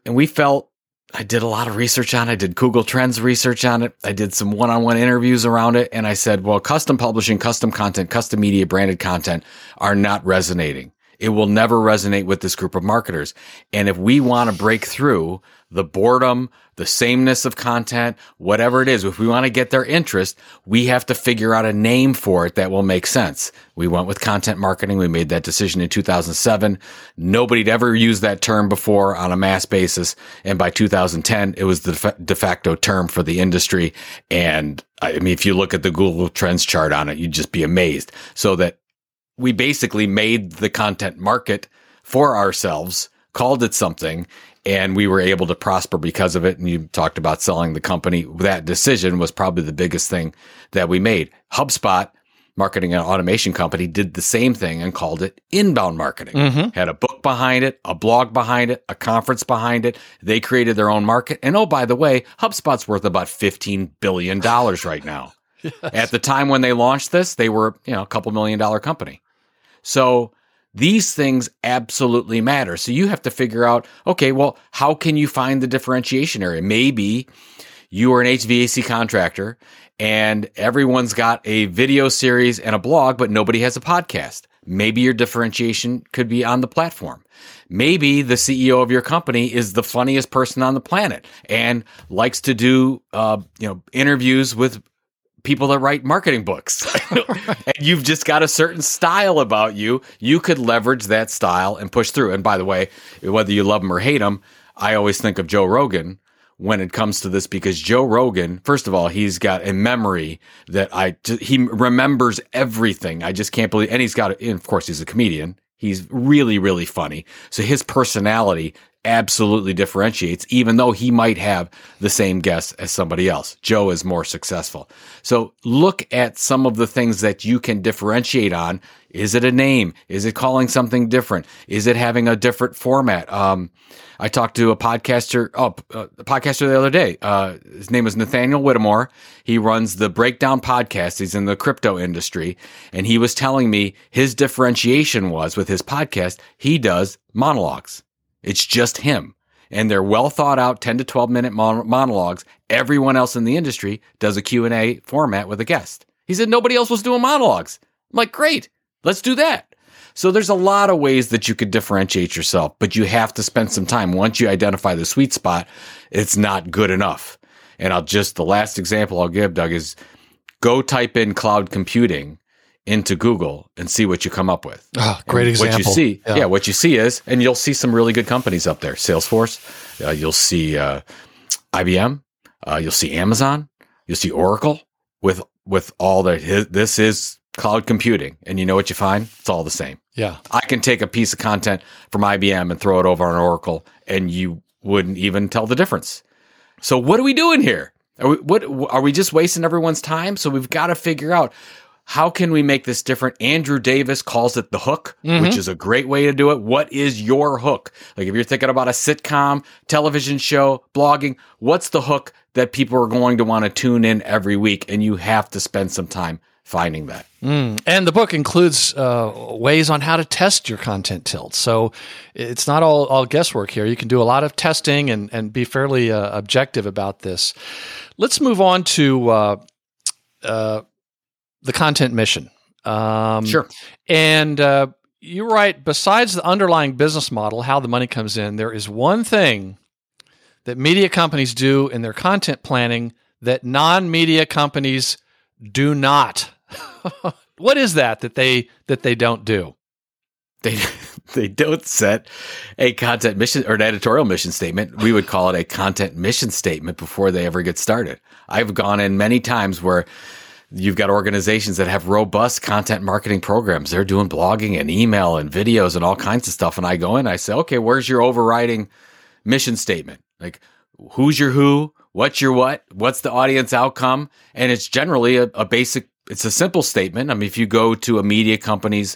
And we felt I did a lot of research on it. I did Google Trends research on it. I did some one-on-one interviews around it, and I said, well, custom publishing, custom content, custom media, branded content are not resonating. It will never resonate with this group of marketers. And if we want to break through the boredom, the sameness of content, whatever it is, if we want to get their interest, we have to figure out a name for it that will make sense. We went with content marketing. We made that decision in 2007. Nobody'd ever used that term before on a mass basis. And by 2010, it was the de facto term for the industry. And I mean, if you look at the Google Trends chart on it, you'd just be amazed. So that we basically made the content market for ourselves, called it something, and we were able to prosper because of it. And you talked about selling the company. That decision was probably the biggest thing that we made. HubSpot, marketing and automation company, did the same thing and called it inbound marketing. Mm-hmm. Had a book behind it, a blog behind it, a conference behind it. They created their own market. And oh, by the way, HubSpot's worth about $15 billion right now. yes. At the time when they launched this, they were, you know, a couple million dollar company. So these things absolutely matter. So you have to figure out, okay, well, how can you find the differentiation area? Maybe you are an HVAC contractor and everyone's got a video series and a blog, but nobody has a podcast. Maybe your differentiation could be on the platform. Maybe the CEO of your company is the funniest person on the planet and likes to do, uh, you know, interviews with people that write marketing books. and you've just got a certain style about you. You could leverage that style and push through. And by the way, whether you love them or hate them, I always think of Joe Rogan when it comes to this because Joe Rogan, first of all, he's got a memory that I he remembers everything. I just can't believe, and he's got, and of course, he's a comedian. He's really, really funny. So his personality absolutely differentiates, even though he might have the same guess as somebody else. Joe is more successful. So look at some of the things that you can differentiate on. Is it a name? Is it calling something different? Is it having a different format? Um, I talked to a podcaster, oh, uh, a podcaster the other day. Uh, his name is Nathaniel Whittemore. He runs the Breakdown podcast. He's in the crypto industry. And he was telling me his differentiation was with his podcast, he does monologues. It's just him. And they're well thought out 10 to 12 minute mon- monologues. Everyone else in the industry does a Q&A format with a guest. He said nobody else was doing monologues. I'm like, great, let's do that. So there's a lot of ways that you could differentiate yourself, but you have to spend some time. Once you identify the sweet spot, it's not good enough. And I'll just, the last example I'll give, Doug, is go type in cloud computing into Google and see what you come up with. Oh, great and example. What you see, yeah. yeah. what you see is, and you'll see some really good companies up there. Salesforce, uh, you'll see uh, IBM, uh, you'll see Amazon, you'll see Oracle with with all that. This is cloud computing, and you know what you find? It's all the same. Yeah, I can take a piece of content from IBM and throw it over on Oracle, and you wouldn't even tell the difference. So what are we doing here? Are we, what are we just wasting everyone's time? So we've got to figure out how can we make this different? Andrew Davis calls it the hook, mm-hmm. which is a great way to do it. What is your hook? Like if you're thinking about a sitcom, television show, blogging, what's the hook that people are going to want to tune in every week? And you have to spend some time finding that. Mm. And the book includes uh, ways on how to test your content tilt. So it's not all, all guesswork here. You can do a lot of testing and, and be fairly uh, objective about this. Let's move on to uh, uh the content mission. Um, sure. And uh, you're right. Besides the underlying business model, how the money comes in, there is one thing that media companies do in their content planning that non-media companies do not. what is that that they that they don't do? They they don't set a content mission or an editorial mission statement. We would call it a content mission statement before they ever get started. I've gone in many times where you've got organizations that have robust content marketing programs. They're doing blogging and email and videos and all kinds of stuff. And I go in, I say, okay, where's your overriding mission statement? Like, who's your who? What's your what? What's the audience outcome? And it's generally a, a basic, it's a simple statement. I mean, if you go to a media company's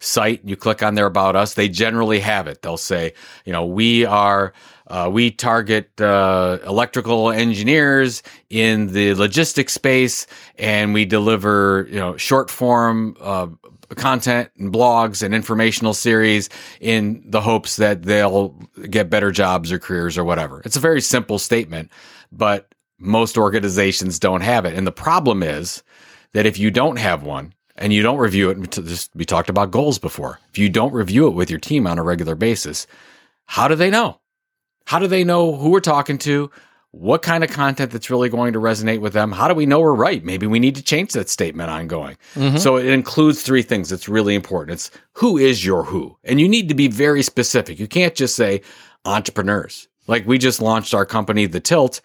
site and you click on their about us, they generally have it. They'll say, you know, we are, uh, we target uh, electrical engineers in the logistics space, and we deliver, you know, short form uh, content and blogs and informational series in the hopes that they'll get better jobs or careers or whatever. It's a very simple statement, but most organizations don't have it. And the problem is that if you don't have one, and you don't review it, we talked about goals before. If you don't review it with your team on a regular basis, how do they know? How do they know who we're talking to? What kind of content that's really going to resonate with them? How do we know we're right? Maybe we need to change that statement ongoing. Mm-hmm. So it includes three things that's really important. It's who is your who? And you need to be very specific. You can't just say entrepreneurs. Like we just launched our company, The Tilt.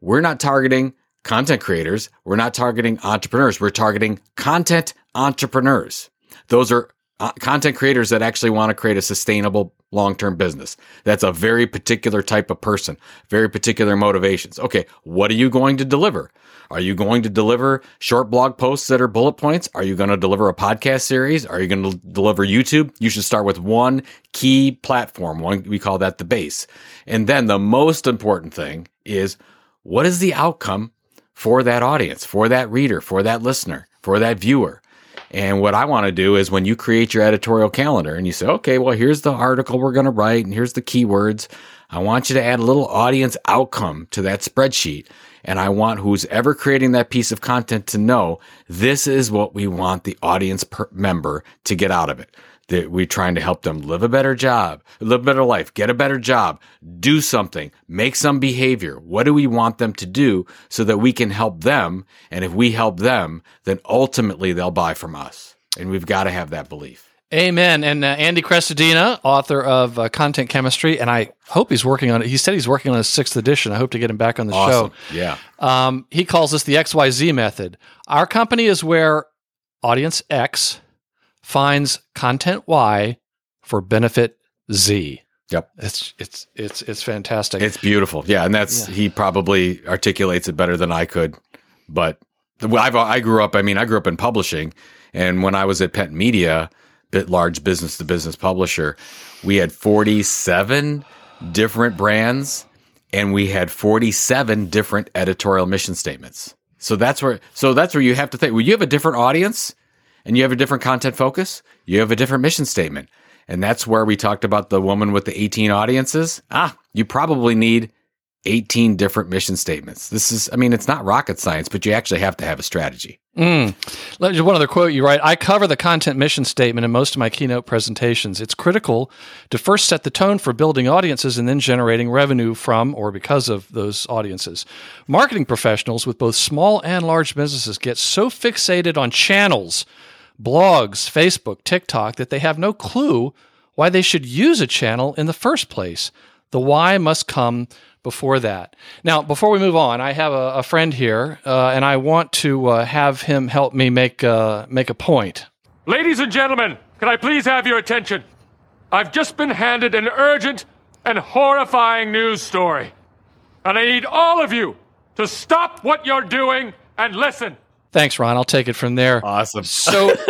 We're not targeting content creators. We're not targeting entrepreneurs. We're targeting content entrepreneurs. Those are uh, content creators that actually want to create a sustainable long-term business. That's a very particular type of person, very particular motivations. Okay, what are you going to deliver? Are you going to deliver short blog posts that are bullet points? Are you going to deliver a podcast series? Are you going to deliver YouTube? You should start with one key platform. One we call that the base. And then the most important thing is what is the outcome for that audience, for that reader, for that listener, for that viewer? And what I want to do is when you create your editorial calendar and you say, okay, well, here's the article we're going to write and here's the keywords. I want you to add a little audience outcome to that spreadsheet. And I want who's ever creating that piece of content to know this is what we want the audience member to get out of it that we're trying to help them live a better job, live a better life, get a better job, do something, make some behavior. What do we want them to do so that we can help them? And if we help them, then ultimately they'll buy from us. And we've got to have that belief. Amen. And uh, Andy Crestodina, author of uh, Content Chemistry, and I hope he's working on it. He said he's working on his sixth edition. I hope to get him back on the awesome. show. Yeah. Um, he calls this the XYZ method. Our company is where audience X finds content Y for benefit Z. Yep. It's it's it's it's fantastic. It's beautiful. Yeah, and that's yeah. he probably articulates it better than I could. But I've, I grew up. I mean, I grew up in publishing, and when I was at Penton Media, bit large business to business publisher, we had forty seven different brands, and we had forty seven different editorial mission statements. So that's where. So that's where you have to think. Well, you have a different audience and you have a different content focus, you have a different mission statement. And that's where we talked about the woman with the 18 audiences. Ah, you probably need 18 different mission statements. This is, I mean, it's not rocket science, but you actually have to have a strategy. Mm. Just one other quote you write I cover the content mission statement in most of my keynote presentations. It's critical to first set the tone for building audiences and then generating revenue from or because of those audiences. Marketing professionals with both small and large businesses get so fixated on channels blogs, Facebook, TikTok that they have no clue why they should use a channel in the first place. The why must come before that. Now, before we move on, I have a, a friend here, uh, and I want to uh, have him help me make uh, make a point. Ladies and gentlemen, can I please have your attention? I've just been handed an urgent and horrifying news story, and I need all of you to stop what you're doing and listen. Thanks, Ron. I'll take it from there. Awesome. So,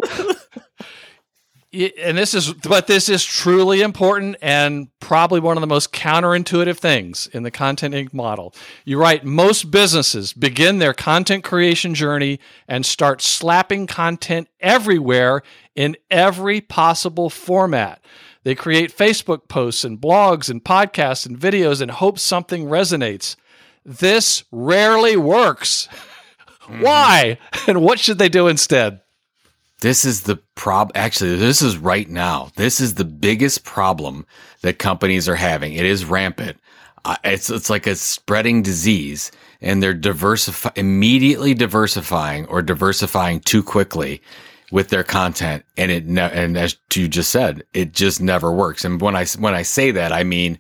and this is, but this is truly important and probably one of the most counterintuitive things in the Content Inc. model. You're right. Most businesses begin their content creation journey and start slapping content everywhere in every possible format. They create Facebook posts and blogs and podcasts and videos and hope something resonates. This rarely works. Mm-hmm. Why? And what should they do instead? This is the prob. Actually, this is right now. This is the biggest problem that companies are having. It is rampant. Uh, it's it's like a spreading disease, and they're diversify immediately diversifying or diversifying too quickly with their content and it ne- and as you just said it just never works and when i when i say that i mean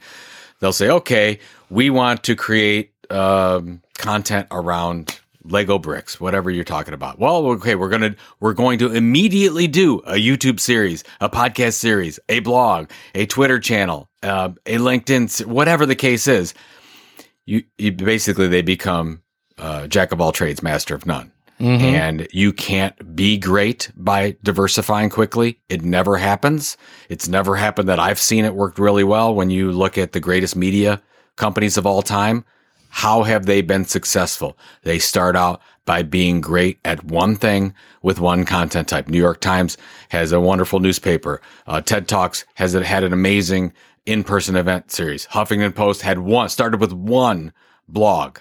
they'll say okay we want to create um, content around lego bricks whatever you're talking about well okay we're gonna we're going to immediately do a youtube series a podcast series a blog a twitter channel uh, a linkedin whatever the case is you, you basically they become uh, jack of all trades master of none Mm-hmm. And you can't be great by diversifying quickly. It never happens. It's never happened that I've seen it worked really well when you look at the greatest media companies of all time. How have they been successful? They start out by being great at one thing with one content type. New York Times has a wonderful newspaper. Uh, TED Talks has had an amazing in-person event series. Huffington Post had one, started with one blog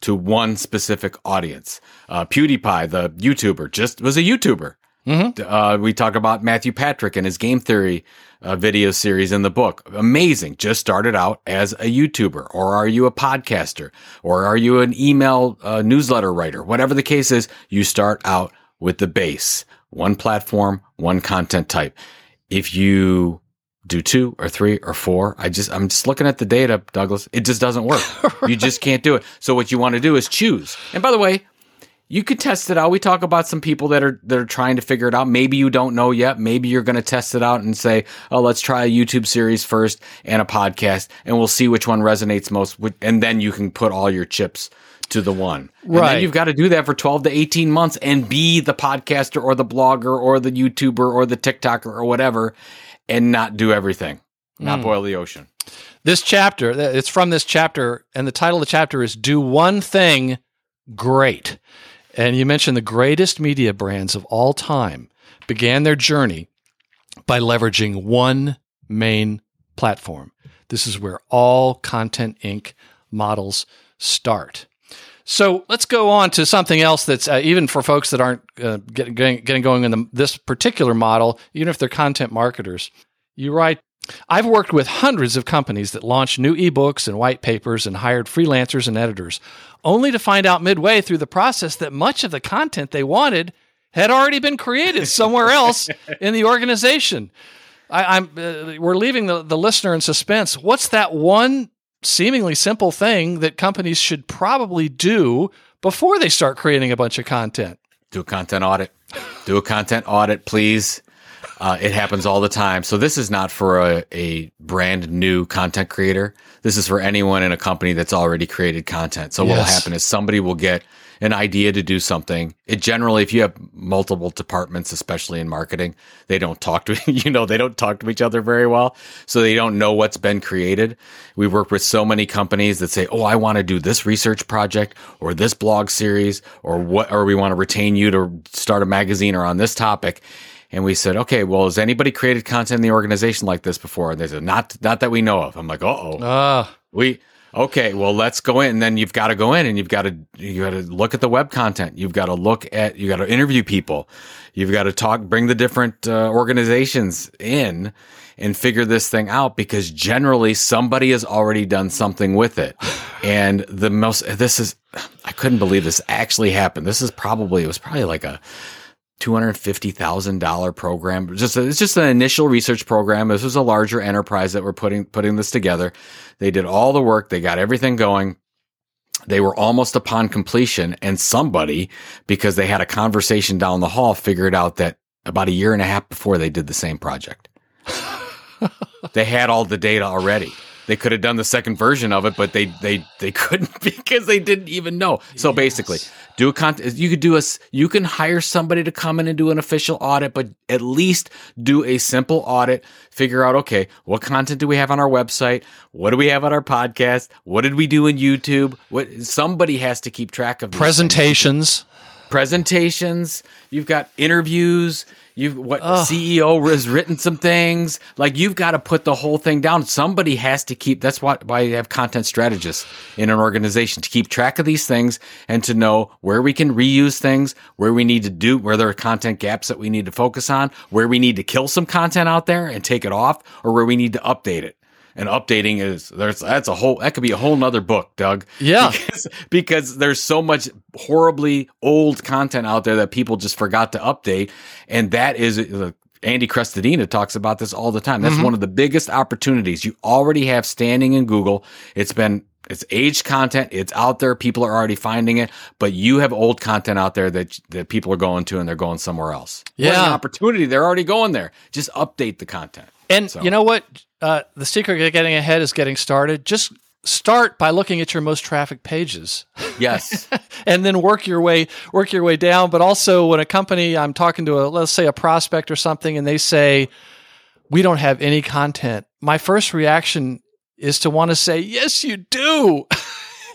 to one specific audience. Uh, PewDiePie, the YouTuber, just was a YouTuber. Mm-hmm. Uh, we talk about Matthew Patrick and his game theory uh, video series in the book. Amazing. Just started out as a YouTuber, or are you a podcaster, or are you an email uh, newsletter writer? Whatever the case is, you start out with the base, one platform, one content type. If you do two or three or four. I just, I'm just looking at the data, Douglas. It just doesn't work. right. You just can't do it. So what you want to do is choose. And by the way, you could test it out. We talk about some people that are that are trying to figure it out. Maybe you don't know yet. Maybe you're going to test it out and say, "Oh, let's try a YouTube series first and a podcast, and we'll see which one resonates most." And then you can put all your chips to the one. And right. then you've got to do that for 12 to 18 months and be the podcaster or the blogger or the YouTuber or the TikToker or whatever and not do everything, not mm. boil the ocean. This chapter, it's from this chapter, and the title of the chapter is Do One Thing Great. And you mentioned the greatest media brands of all time began their journey by leveraging one main platform. This is where all Content Inc. models start. So let's go on to something else that's uh, even for folks that aren't uh, getting, getting going in the, this particular model, even if they're content marketers. You write, I've worked with hundreds of companies that launched new ebooks and white papers and hired freelancers and editors, only to find out midway through the process that much of the content they wanted had already been created somewhere else in the organization. I, am uh, we're leaving the, the listener in suspense. What's that one seemingly simple thing that companies should probably do before they start creating a bunch of content. Do a content audit. Do a content audit, please. Uh, it happens all the time. So this is not for a, a, brand new content creator. This is for anyone in a company that's already created content. So yes. what will happen is somebody will get an idea to do something. It generally, if you have multiple departments, especially in marketing, they don't talk to, you know, they don't talk to each other very well. So they don't know what's been created. We work with so many companies that say, Oh, I want to do this research project or this blog series or what, or we want to retain you to start a magazine or on this topic. And we said, okay, well, has anybody created content in the organization like this before? And they said, not, not that we know of. I'm like, oh, uh. we, okay, well, let's go in. And then you've got to go in and you've got to, you got to look at the web content. You've got to look at, you got to interview people. You've got to talk, bring the different uh, organizations in and figure this thing out because generally somebody has already done something with it. And the most, this is, I couldn't believe this actually happened. This is probably, it was probably like a, $250,000 program. Just it's just an initial research program. This was a larger enterprise that were putting putting this together. They did all the work, they got everything going. They were almost upon completion and somebody because they had a conversation down the hall figured out that about a year and a half before they did the same project. they had all the data already. They could have done the second version of it, but they they they couldn't because they didn't even know. So yes. basically, do a content. You could do a. You can hire somebody to come in and do an official audit, but at least do a simple audit. Figure out okay, what content do we have on our website? What do we have on our podcast? What did we do in YouTube? What somebody has to keep track of presentations. Things. Presentations. You've got interviews You've what Ugh. CEO has written some things. Like you've got to put the whole thing down. Somebody has to keep. That's why why you have content strategists in an organization to keep track of these things and to know where we can reuse things, where we need to do, where there are content gaps that we need to focus on, where we need to kill some content out there and take it off, or where we need to update it. And updating is there's that's a whole that could be a whole nother book, Doug. Yeah. Because, because there's so much horribly old content out there that people just forgot to update. And that is uh, Andy Crestodina talks about this all the time. That's one of the biggest opportunities you already have standing in Google. It's been it's aged content. It's out there. People are already finding it, but you have old content out there that that people are going to and they're going somewhere else. Yeah. opportunity. They're already going there. Just update the content. And So- you know what? Uh, the secret to getting ahead is getting started. Just start by looking at your most traffic pages. Yes. and then work your way work your way down. But also, when a company, I'm talking to a let's say a prospect or something, and they say we don't have any content, my first reaction is to want to say, yes, you do.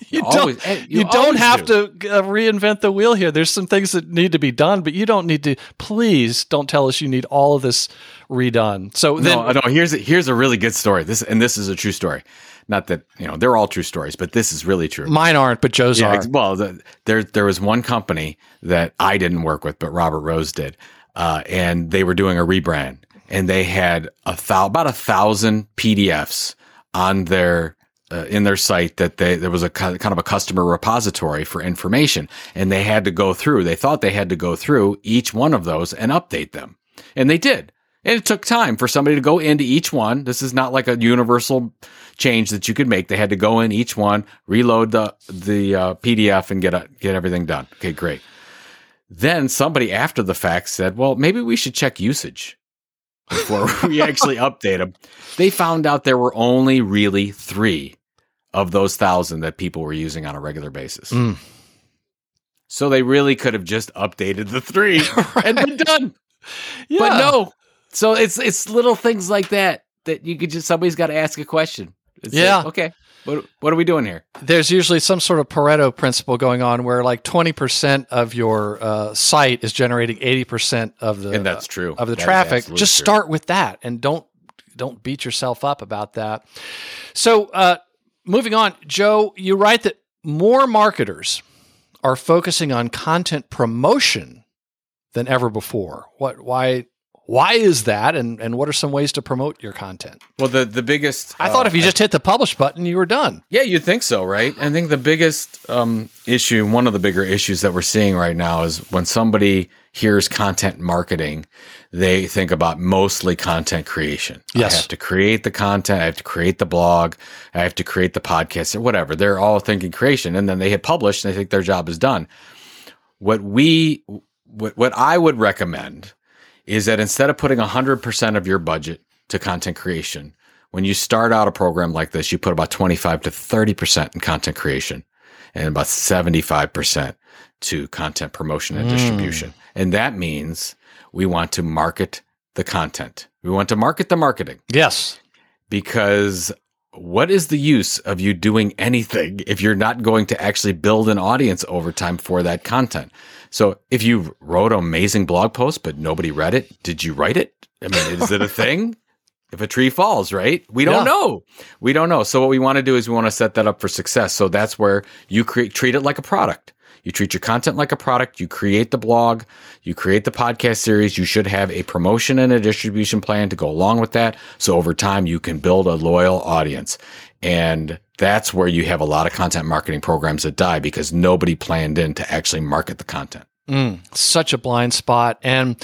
you always- don't. you you don't have do. to uh, reinvent the wheel here. There's some things that need to be done, but you don't need to. Please don't tell us you need all of this redone. So then, no, no. Here's a, here's a really good story. This and this is a true story. Not that you know they're all true stories, but this is really true. mine aren't, but Joe's Yeah, are. well, the, there there was one company that I didn't work with, but Robert Rose did, uh, and they were doing a rebrand, and they had a thou- about a thousand PDFs on their uh, in their site that they there was a kind of a customer repository for information, and they had to go through. They thought they had to go through each one of those and update them, and they did. And it took time for somebody to go into each one. This is not like a universal change that you could make. They had to go in each one, reload the the uh, PDF, and get a, get everything done. Okay, great. Then somebody after the fact said, "Well, maybe we should check usage before we actually update them." They found out there were only really three of those thousand that people were using on a regular basis. Mm. So they really could have just updated the three and been done. Yeah. But no. So it's it's little things like that that you could just somebody's got to ask a question. It's like, Yeah. okay. What what are we doing here? there's usually some sort of Pareto principle going on where like 20% of your uh, site is generating 80% of the And that's true. of the That traffic. Just true. start with that and don't don't beat yourself up about that. So, uh, moving on, Joe, you write that more marketers are focusing on content promotion than ever before. What why why is that and and what are some ways to promote your content? Well, the the biggest. I thought uh, if you just hit the publish button you were done. Yeah, you'd think so, right? I think the biggest um, issue, one of the bigger issues that we're seeing right now is when somebody hears content marketing, they think about mostly content creation. Yes. I have to create the content, I have to create the blog, I have to create the podcast, or whatever. They're all thinking creation, and then they hit publish and they think their job is done. What we, what, what I would recommend is that instead of putting 100% of your budget to content creation, when you start out a program like this, you put about 25 to 30% in content creation and about 75% to content promotion and hmm. distribution. And that means we want to market the content. We want to market the marketing Yes. because what is the use of you doing anything if you're not going to actually build an audience over time for that content? So if you wrote an amazing blog post, but nobody read it, did you write it? I mean, is it a thing? If a tree falls, right? We don't Yeah. know. We don't know. So what we want to do is we want to set that up for success. So that's where you create, treat it like a product. You treat your content like a product. You create the blog. You create the podcast series. You should have a promotion and a distribution plan to go along with that. So over time, you can build a loyal audience. And that's where you have a lot of content marketing programs that die because nobody planned in to actually market the content. Mm, such a blind spot. And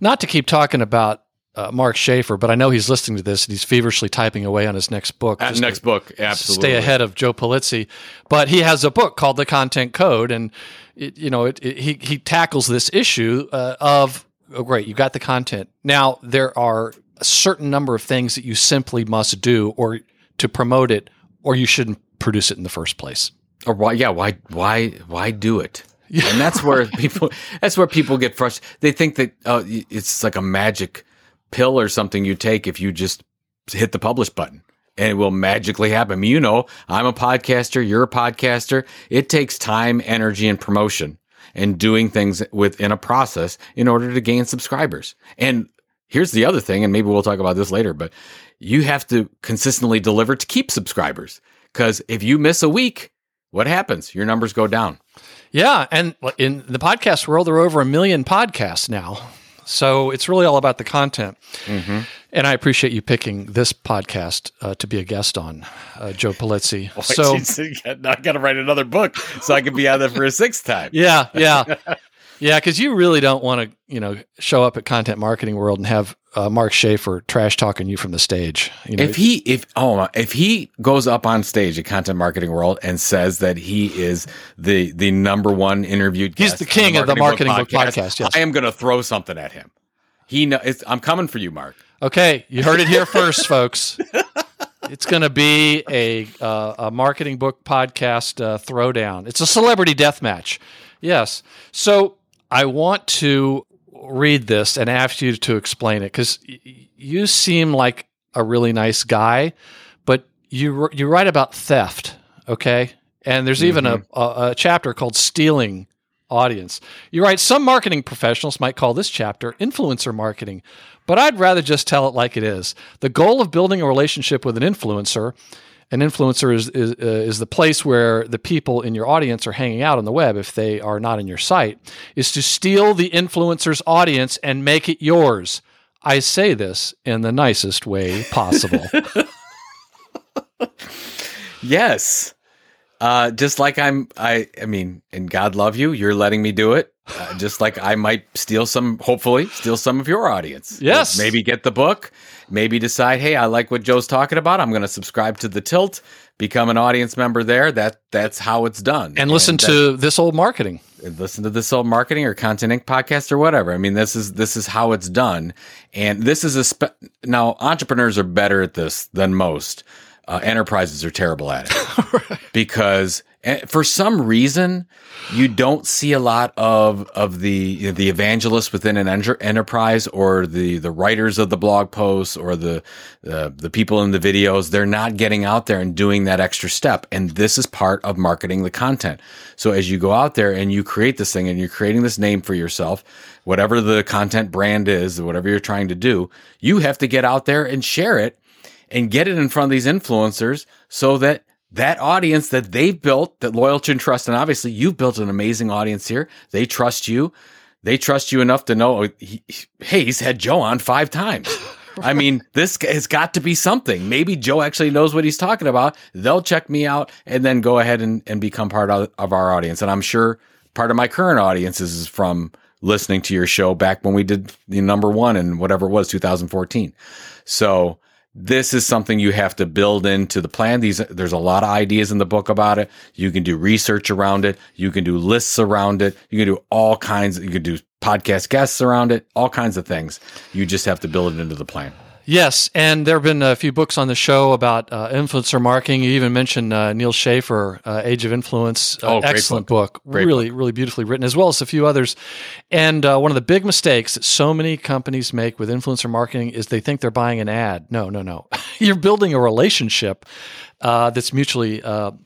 not to keep talking about uh, Mark Schaefer, but I know he's listening to this and he's feverishly typing away on his next book. Just next book, absolutely. Stay ahead of Joe Pulizzi. But he has a book called The Content Code. And, it, you know, it, it, he, he tackles this issue uh, of, oh, great, you got the content. Now, there are a certain number of things that you simply must do or to promote it, or you shouldn't produce it in the first place. or why yeah why why why do it and that's where people that's where people get frustrated they think that uh, it's like a magic pill or something you take if you just hit the publish button and it will magically happen you know i'm a podcaster you're a podcaster it takes time energy and promotion and doing things within a process in order to gain subscribers and here's the other thing and maybe we'll talk about this later but you have to consistently deliver to keep subscribers because if you miss a week what happens? Your numbers go down. Yeah, and in the podcast world, there are over a million podcasts now. So it's really all about the content. And I appreciate you picking this podcast uh, to be a guest on, uh, Joe Pulizzi. so I got to write another book so I can be on there for a sixth time. Yeah, yeah, yeah. Because you really don't want to, you know, show up at Content Marketing World and have uh, Mark Schaefer trash talking you from the stage. You know, if he if oh if he goes up on stage at Content Marketing World and says that he is the the number one interviewed, he's the king the of the Marketing Book Podcast. Podcast yes. I am going to throw something at him. He know I'm coming for you, Mark. Okay, you heard it here first, folks. It's going to be a uh, a marketing book podcast uh, throwdown. It's a celebrity death match. Yes. So I want to read this and ask you to explain it because y- you seem like a really nice guy, but you you write about theft. Okay, and there's even mm-hmm. a, a, a chapter called stealing audience. You write some marketing professionals might call this chapter influencer marketing, but I'd rather just tell it like it is. The goal of building a relationship with an influencer, an influencer is is, uh, is the place where the people in your audience are hanging out on the web if they are not in your site, is to steal the influencer's audience and make it yours. I say this in the nicest way possible. yes. Uh, just like I'm, I, I mean, and God love you, you're letting me do it. Uh, just like I might steal some, hopefully, steal some of your audience. Yes. Maybe get the book. Maybe decide, hey, I like what Joe's talking about. I'm going to subscribe to the Tilt, become an audience member there. That that's how it's done. And listen and to this old marketing. Listen to this old marketing or Content Inc. podcast or whatever. I mean, this is this is how it's done. And this is a spe- now entrepreneurs are better at this than most uh, enterprises are terrible at it because for some reason you don't see a lot of of the you know, the evangelists within an enter- enterprise or the the writers of the blog posts or the uh, the people in the videos. They're not getting out there and doing that extra step. And this is part of marketing the content. So as you go out there and you create this thing and you're creating this name for yourself whatever the content brand is whatever you're trying to do you have to get out there and share it and get it in front of these influencers so that that audience that they've built, that loyalty and trust, and obviously you've built an amazing audience here. They trust you. They trust you enough to know, oh, he, hey, he's had Joe on five times. I mean, this has got to be something. Maybe Joe actually knows what he's talking about. They'll check me out and then go ahead and, and become part of, of our audience. And I'm sure part of my current audience is from listening to your show back when we did the number one and whatever it was, 2014. So this is something you have to build into the plan. These there's a lot of ideas in the book about it. You can do research around it. You can do lists around it. You can do all kinds. You can do podcast guests around it. All kinds of things. You just have to build it into the plan. Yes, and there have been a few books on the show about uh, influencer marketing. You even mentioned uh, Neal Schaffer, uh, Age of Influence. Uh, oh, excellent book. book. really, book. really beautifully written, as well as a few others. And uh, one of the big mistakes that so many companies make with influencer marketing is they think they're buying an ad. No, no, no. You're building a relationship uh, that's mutually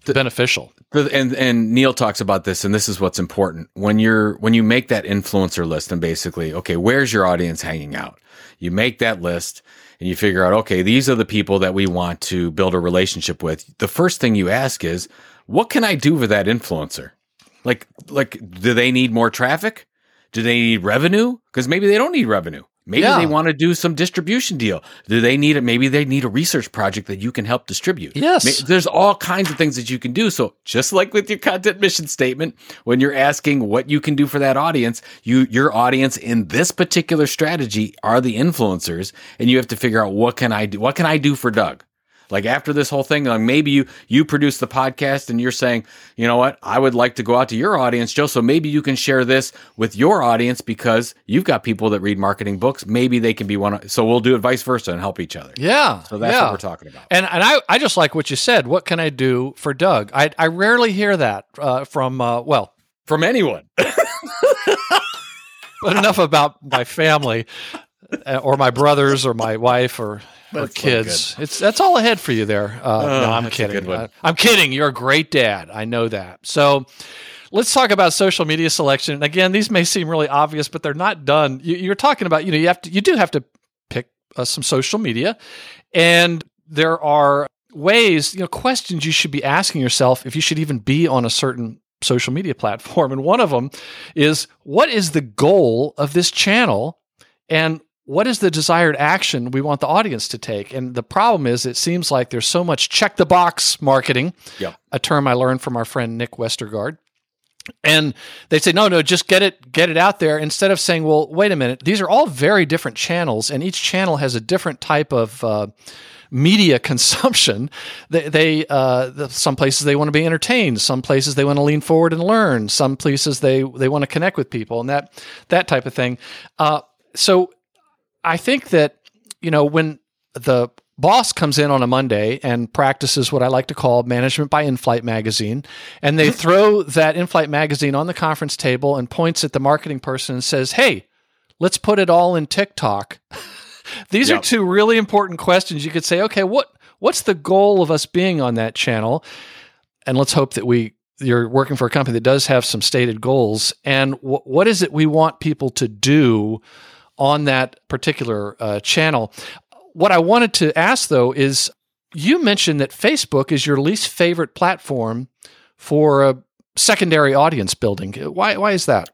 beneficial. And and Neal talks about this, and this is what's important when you're when you make that influencer list, and basically, okay, where's your audience hanging out? You make that list and you figure out, okay, these are the people that we want to build a relationship with. The first thing you ask is, what can I do for that influencer? Like, like, do they need more traffic? Do they need revenue? Because maybe they don't need revenue. Maybe yeah. they want to do some distribution deal. Do they need it? Maybe they need a research project that you can help distribute. Yes. There's all kinds of things that you can do. So just like with your content mission statement, when you're asking what you can do for that audience, you, your audience in this particular strategy are the influencers and you have to figure out what can I do? What can I do for Doug? Like after this whole thing, like maybe you you produce the podcast and you're saying, you know what, I would like to go out to your audience, Joe. So maybe you can share this with your audience because you've got people that read marketing books. Maybe they can be one. Of, So we'll do it vice versa and help each other. Yeah. So that's yeah. what we're talking about. And and I I just like what you said. What can I do for Doug? I I rarely hear that uh, from uh, well from anyone. but enough about my family uh, or my brothers or my wife or or kids. It's that's all ahead for you there. Uh, oh, no, I'm kidding. I, I'm kidding. You're a great dad. I know that. So. Let's talk about social media selection. Again, these may seem really obvious, but they're not done. You, are talking about, you know, you have to, you do have to pick uh, some social media, and there are ways, you know, questions you should be asking yourself if you should even be on a certain social media platform. And one of them is, what is the goal of this channel, and what is the desired action we want the audience to take? And the problem is, it seems like there's so much check the box marketing, Yep. a term I learned from our friend Nick Westergaard. And they say, no, no, just get it, get it out there. Instead of saying, well, wait a minute, these are all very different channels, and each channel has a different type of uh, media consumption. They, they uh, the, some places they want to be entertained, some places they want to lean forward and learn, some places they they want to connect with people, and that that type of thing. Uh, so I think that you know when the boss comes in on a Monday and practices what I like to call management by in-flight magazine, and they throw that in-flight magazine on the conference table and points at the marketing person and says, "Hey, let's put it all in TikTok." These Yep. are two really important questions. You could say, "Okay, what what's the goal of us being on that channel?" And let's hope that we you're working for a company that does have some stated goals. And wh- what is it we want people to do on that particular uh, channel? What I wanted to ask though is you mentioned that Facebook is your least favorite platform for a secondary audience building. Why, why is that?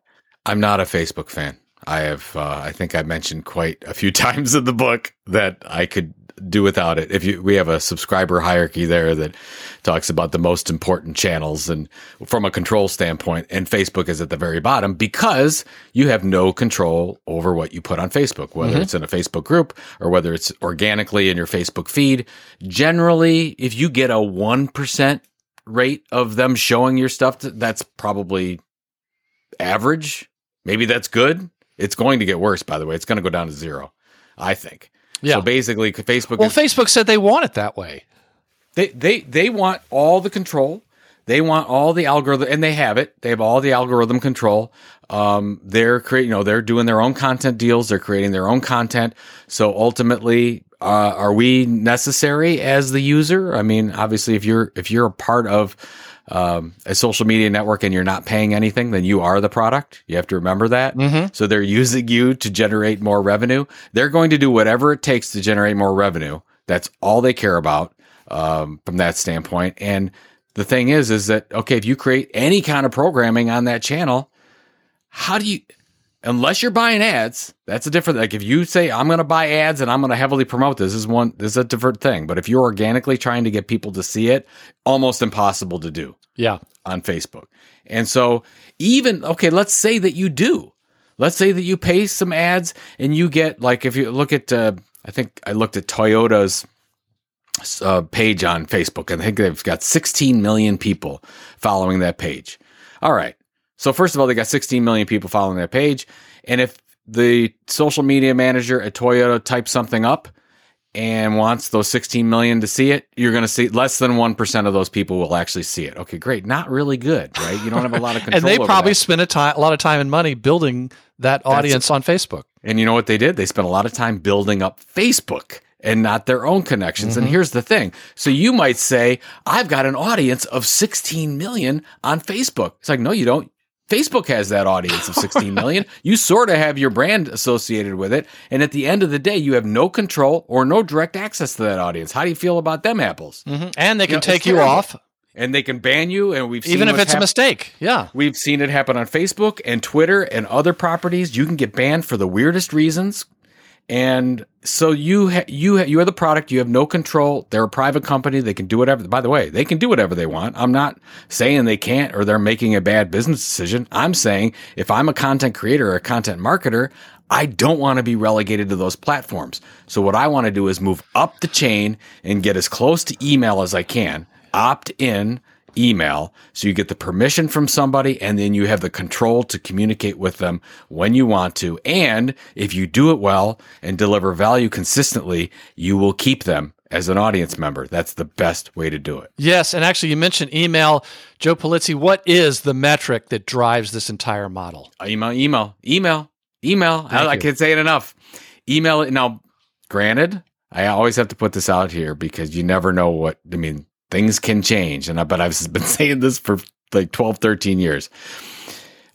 I'm not a Facebook fan. I have, uh, I think I mentioned quite a few times in the book that I could do without it. If you, we have a subscriber hierarchy there that talks about the most important channels and from a control standpoint, and Facebook is at the very bottom because you have no control over what you put on Facebook, whether mm-hmm. it's in a Facebook group or whether it's organically in your Facebook feed. Generally, if you get a 1% rate of them showing your stuff, that's probably average. Maybe that's good. It's going to get worse, by the way. It's going to go down to zero, I think. Yeah. So basically, Facebook Well, is, Facebook said they want it that way. they they they want all the control. They want all the algorithm, and they have it. They have all the algorithm control. Um, they're creating, you know, they're doing their own content deals. They're creating their own content. So ultimately, uh, are we necessary as the user? I mean, obviously, if you're if you're a part of um, a social media network and you're not paying anything, then you are the product. You have to remember that. So they're using you to generate more revenue. They're going to do whatever it takes to generate more revenue. That's all they care about um, from that standpoint. And the thing is, is that okay? If you create any kind of programming on that channel, how do you? Unless you're buying ads, that's a different. Like if you say I'm going to buy ads and I'm going to heavily promote this, is one. This is a different thing. But if you're organically trying to get people to see it, almost impossible to do Yeah. on Facebook. And so, even, okay, let's say that you do. Let's say that you pay some ads and you get, like, if you look at, uh, I think I looked at Toyota's uh, page on Facebook, and I think they've got 16 million people following that page. All right. So, first of all, they got 16 million people following that page. And if the social media manager at Toyota types something up, and wants those 16 million to see it, you're going to see less than 1% of those people will actually see it. Okay, great. Not really good, right? You don't have a lot of control. And they probably that. spend a, time, a lot of time and money building that audience on Facebook. And you know what they did? They spent a lot of time building up Facebook and not their own connections. Mm-hmm. And here's the thing. So you might say, I've got an audience of 16 million on Facebook. It's like, no, you don't. Facebook has that audience of 16 million. you sort of have your brand associated with it. And at the end of the day, you have no control or no direct access to that audience. How do you feel about them apples? Mm-hmm. And they can know, take you off, And they can ban you. And we've seen even if it's a mistake. Yeah. We've seen it happen on Facebook and Twitter and other properties. You can get banned for the weirdest reasons. And so you ha- you ha- you are the product. You have no control. They're a private company. They can do whatever. By the way, they can do whatever they want. I'm not saying they can't or they're making a bad business decision. I'm saying if I'm a content creator or a content marketer, I don't want to be relegated to those platforms. So what I want to do is move up the chain and get as close to email as I can. Opt in email so you get the permission from somebody and then you have the control to communicate with them when you want to and if you do it well and deliver value consistently you will keep them as an audience member that's the best way to do it Yes. And actually, you mentioned email. Joe Pulizzi, what is the metric that drives this entire model? email email email email I, I can't say it enough email it now granted i always have to put this out here because you never know what i mean things can change. And I, but i've been saying this for like 12 13 years.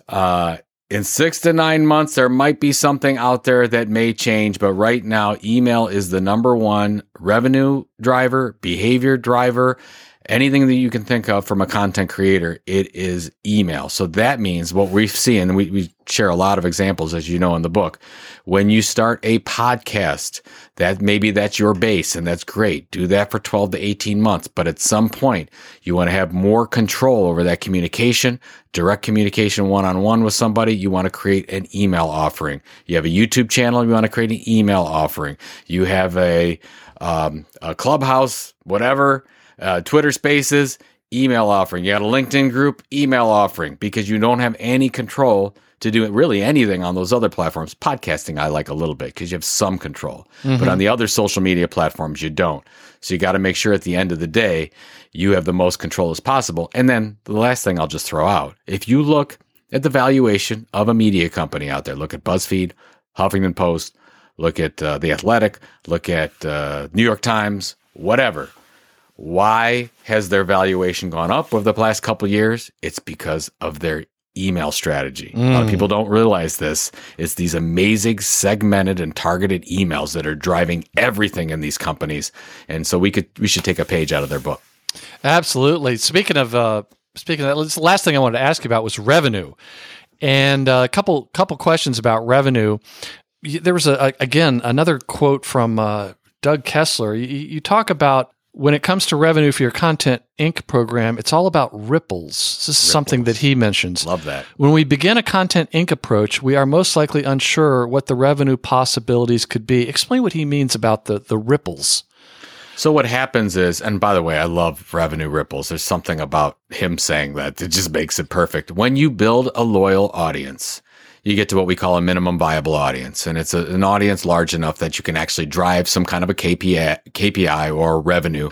Uh in six to nine months there might be something out there that may change but right now email is the number one revenue driver behavior driver anything that you can think of from a content creator, it is email. So that means what we see, and we, we share a lot of examples, as you know, in the book. When you start a podcast, that maybe that's your base and that's great. Do that for 12 to 18 months. But at some point, you want to have more control over that communication, direct communication one on one with somebody. You want to create an email offering. You have a YouTube channel. You want to create an email offering. You have a, um, a clubhouse, whatever uh, Twitter Spaces, email offering. You got a LinkedIn group, email offering, because you don't have any control to do really anything on those other platforms. Podcasting, I like a little bit because you have some control, mm-hmm. but on the other social media platforms, you don't. So you got to make sure at the end of the day, you have the most control as possible. And then the last thing I'll just throw out if you look at the valuation of a media company out there, look at BuzzFeed, Huffington Post, look at uh, The Athletic, look at uh, New York Times, whatever why has their valuation gone up over the past couple years? It's because of their email strategy. Mm. A lot of people don't realize this. It's these amazing segmented and targeted emails that are driving everything in these companies. And so we could we should take a page out of their book. Absolutely. Speaking of uh, speaking of that, the last thing I wanted to ask you about was revenue. And uh, a couple couple questions about revenue. There was a, a again another quote from uh, Doug Kessler. You, you talk about when it comes to revenue for your Content Inc. program, it's all about ripples. This is ripples. something that he mentions. Love that. When we begin a Content Inc. approach, we are most likely unsure what the revenue possibilities could be. Explain what he means about the, the ripples. So what happens is, and by the way, I love revenue ripples. There's something about him saying that it just makes it perfect. When you build a loyal audience, you get to what we call a minimum viable audience. And it's a, an audience large enough that you can actually drive some kind of a KPI, KPI or revenue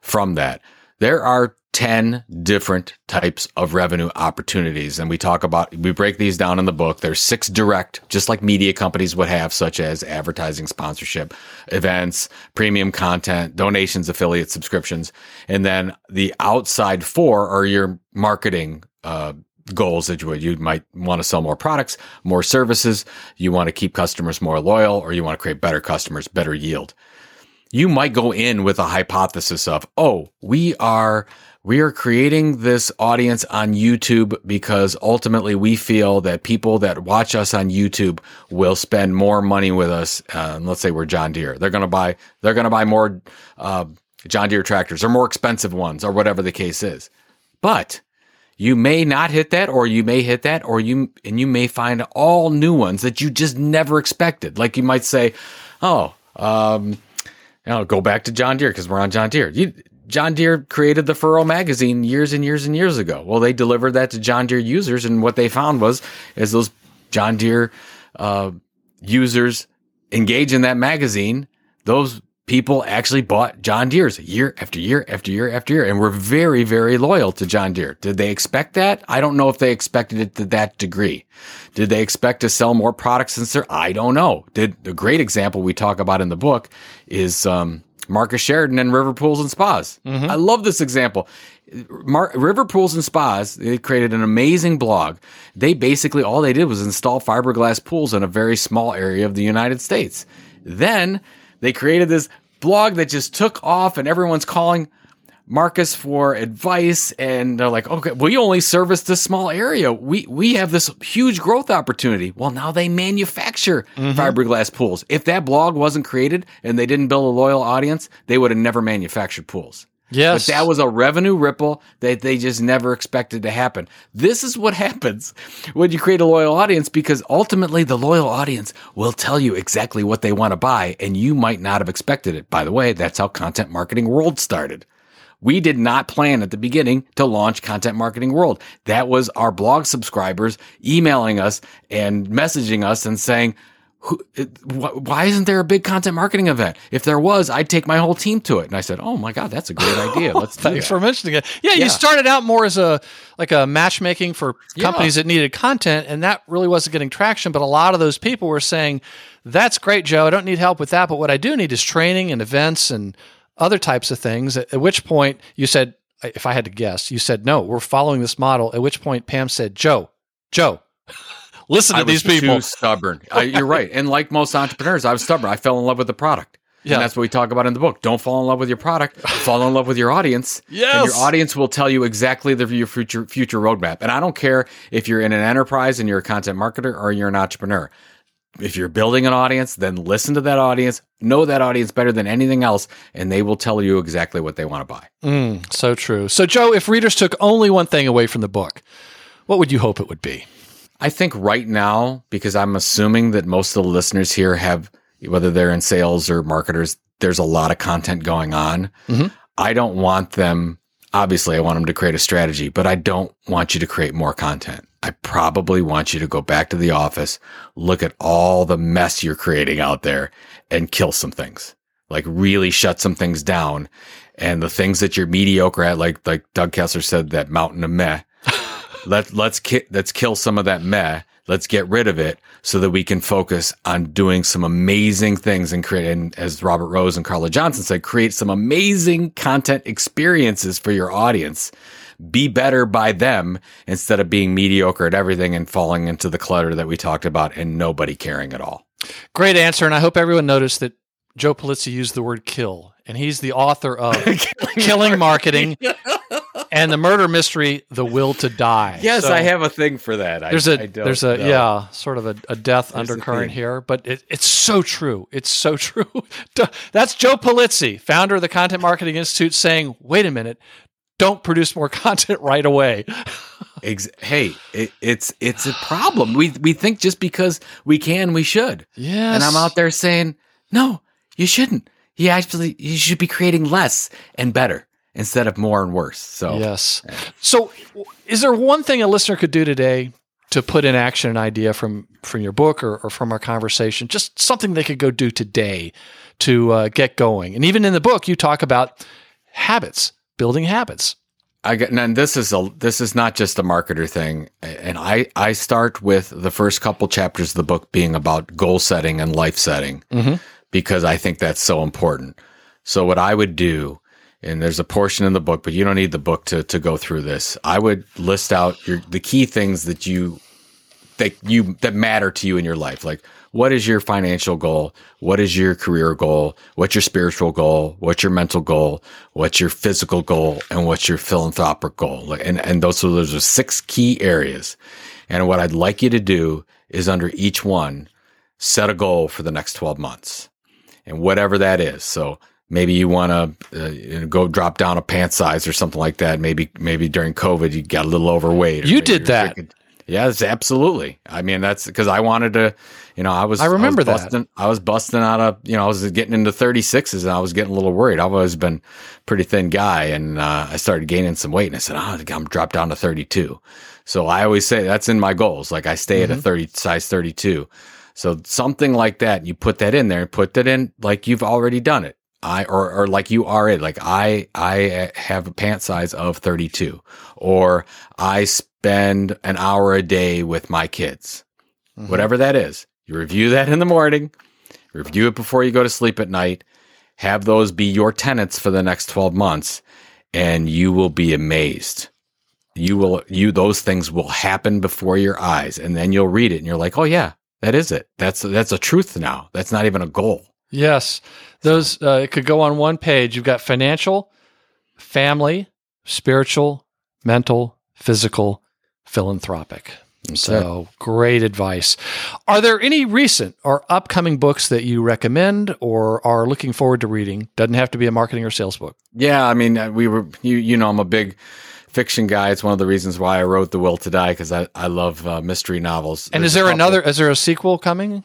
from that. There are 10 different types of revenue opportunities. And we talk about, we break these down in the book. There's six direct, just like media companies would have, such as advertising, sponsorship, events, premium content, donations, affiliate subscriptions. And then the outside four are your marketing, uh, goals that you, you might want to sell more products, more services. You want to keep customers more loyal or you want to create better customers, better yield. You might go in with a hypothesis of, oh, we are, we are creating this audience on YouTube because ultimately we feel that people that watch us on YouTube will spend more money with us. Uh, let's say we're John Deere. They're going to buy, they're going to buy more, uh, John Deere tractors or more expensive ones or whatever the case is. But you may not hit that, or you may hit that, or you, and you may find all new ones that you just never expected. Like you might say, oh, um, know, go back to John Deere because we're on John Deere. You, John Deere created the Furrow magazine years and years and years ago. Well, they delivered that to John Deere users, and what they found was as those John Deere uh, users engage in that magazine. Those people actually bought John Deere's year after year after year after year and were very, very loyal to John Deere. Did they expect that? I don't know if they expected it to that degree. Did they expect to sell more products and services? I don't know. Did the great example we talk about in the book is um, Marcus Sheridan and River Pools and Spas. Mm-hmm. I love this example. Mar- River Pools and Spas, they created an amazing blog. They basically, all they did was install fiberglass pools in a very small area of the United States. Then they created this blog that just took off and everyone's calling Marcus for advice and they're like, okay, we only service this small area. We we have this huge growth opportunity. Well, now they manufacture mm-hmm. fiberglass pools. If that blog wasn't created and they didn't build a loyal audience, they would have never manufactured pools. Yes. But that was a revenue ripple that they just never expected to happen. This is what happens when you create a loyal audience because ultimately the loyal audience will tell you exactly what they want to buy and you might not have expected it. By the way, that's how Content Marketing World started. We did not plan at the beginning to launch Content Marketing World. That was our blog subscribers emailing us and messaging us and saying, who, why isn't there a big content marketing event? If there was, I'd take my whole team to it. And I said, "Oh my god, that's a great idea. Let's Thanks for mentioning it. Yeah, yeah, you started out more as a like a matchmaking for companies yeah. that needed content, and that really wasn't getting traction. But a lot of those people were saying, "That's great, Joe. I don't need help with that, but what I do need is training and events and other types of things." At, at which point you said, if I had to guess, you said, "No, we're following this model." At which point Pam said, "Joe, Joe." Listen to these people. stubborn. I, you're right. And like most entrepreneurs, I was stubborn. I fell in love with the product. Yeah. And that's what we talk about in the book. Don't fall in love with your product. fall in love with your audience. And Yes. your audience will tell you exactly the your future future roadmap. And I don't care if you're in an enterprise and you're a content marketer or you're an entrepreneur. If you're building an audience, then listen to that audience, know that audience better than anything else, and they will tell you exactly what they want to buy. Mm, so true. So, Joe, if readers took only one thing away from the book, what would you hope it would be? I think right now, because I'm assuming that most of the listeners here have, whether they're in sales or marketers, there's a lot of content going on. Mhm. I don't want them, obviously, I want them to create a strategy, but I don't want you to create more content. I probably want you to go back to the office, look at all the mess you're creating out there and kill some things, like really shut some things down. And the things that you're mediocre at, like, like Doug Kessler said, that mountain of meh, let let's ki- let's kill some of that meh. Let's get rid of it so that we can focus on doing some amazing things and create, and as Robert Rose and Carla Johnson said, create some amazing content experiences for your audience. Be better by them instead of being mediocre at everything and falling into the clutter that we talked about and nobody caring at all. Great answer. And I hope everyone noticed that Joe Pulizzi used the word kill, and he's the author of Killing Marketing and the murder mystery, The Will to Die. Yes, So I have a thing for that. I- There's a there's a know. yeah sort of a, a death There's undercurrent here, but it, it's so true. It's so true. That's Joe Pulizzi, founder of the Content Marketing Institute, saying, "Wait a minute, don't produce more content right away." Ex- hey, it, it's it's a problem. We we think just because we can, we should. Yes, And I'm out there saying, no, you shouldn't. You actually you should be creating less and better instead of more and worse. So Yes. So, is there one thing a listener could do today to put in action an idea from from your book or, or from our conversation? Just something they could go do today to uh, get going. And even in the book, you talk about habits, building habits. I get and this is a this is not just a marketer thing. And I I start with the first couple chapters of the book being about goal setting and life setting Mhm. because I think that's so important. So what I would do, and there's a portion in the book, but you don't need the book to to go through this. I would list out your the key things that you that you that matter to you in your life. Like what is your financial goal? What is your career goal? What's your spiritual goal? What's your mental goal? What's your physical goal? And what's your philanthropic goal? And and those so those are six key areas. And what I'd like you to do is under each one, set a goal for the next 12 months. And whatever that is. So maybe you want to uh, you know, go drop down a pant size or something like that. Maybe maybe during COVID you got a little overweight. or You did that. drinking- Yes, absolutely. I mean, that's because I wanted to, you know, I was, I remember was that. I was busting out of, you know, I was getting into 36s and I was getting a little worried. I've always been a pretty thin guy and uh, I started gaining some weight and I said, oh, I'm dropped down to 32. So I always say that's in my goals. Like I stay Mm-hmm. at a 30 size 32. So something like that, you put that in there and put that in like you've already done it. I or or like you are it. Like I I uh, have a pant size of 32 or I spend an hour a day with my kids. Mm-hmm. Whatever that is. You review that in the morning, review it before you go to sleep at night. Have those be your tenants for the next 12 months and you will be amazed. You will you those things will happen before your eyes and then you'll read it and you're like, "Oh yeah, that is it. That's that's a truth now. That's not even a goal." Yes, those uh, it could go on one page. You've got financial, family, spiritual, mental, physical, philanthropic. So great advice. Are there any recent or upcoming books that you recommend or are looking forward to reading? Doesn't have to be a marketing or sales book. Yeah, I mean, uh, we were you you know I'm a big fiction guy. It's one of the reasons why I wrote The Will to Die because I I love uh, mystery novels. And There's is there another? Is there a sequel coming?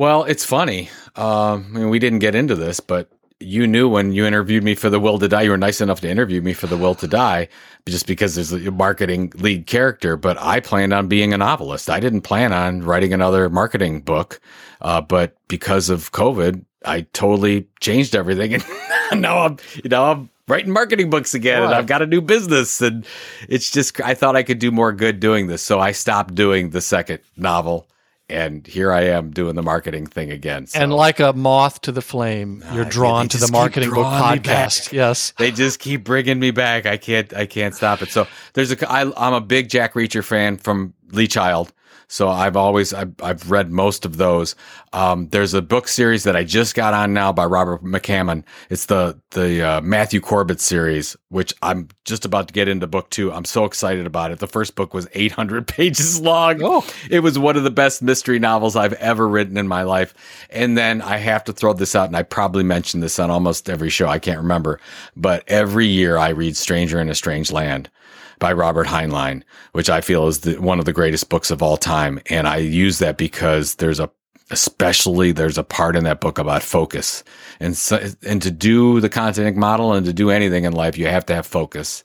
Well, it's funny. Um, I mean, we didn't get into this, but you knew when you interviewed me for The Will to Die, you were nice enough to interview me for The Will to Die, just because there's a marketing lead character. But I planned on being a novelist. I didn't plan on writing another marketing book. Uh, but because of COVID, I totally changed everything, and now I'm, you know, I'm writing marketing books again, and I've got a new business, and it's just I thought I could do more good doing this, so I stopped doing the second novel. And here I am doing the marketing thing again. So. And like a moth to the flame, you're drawn to the marketing book drawing me back. podcast. Yes. they just keep bringing me back. I can't, I can't stop it. So there's a, I, I'm a big Jack Reacher fan from Lee Child. So I've always I've, I've read most of those. Um, there's a book series that I just got on now by Robert McCammon. It's the the uh, Matthew Corbett series, which I'm just about to get into book two. I'm so excited about it. The first book was 800 pages long. Oh. It was one of the best mystery novels I've ever written in my life. And then I have to throw this out, and I probably mentioned this on almost every show. I can't remember, but every year I read Stranger in a Strange Land by Robert Heinlein, which I feel is the, one of the greatest books of all time. And I use that because there's a, especially there's a part in that book about focus and so, and to do the content model and to do anything in life, you have to have focus.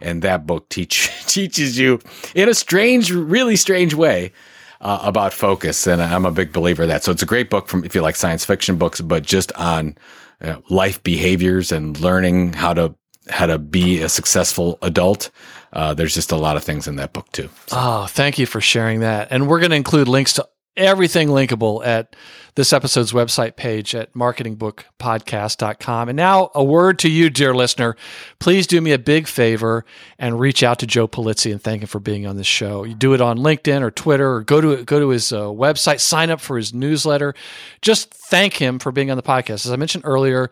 And that book teach, teaches you in a strange, really strange way uh, about focus. And I'm a big believer of that. So it's a great book from, if you like science fiction books, but just on uh, life behaviors and learning how to how to be a successful adult. Uh, there's just a lot of things in that book too. Oh, thank you for sharing that. And we're going to include links to everything linkable at this episode's website page at marketingbookpodcast.com. And now a word to you, dear listener. Please do me a big favor and reach out to Joe Pulizzi and thank him for being on this show. You do it on LinkedIn or Twitter or go to, go to his uh, website, sign up for his newsletter. Just thank him for being on the podcast. As I mentioned earlier,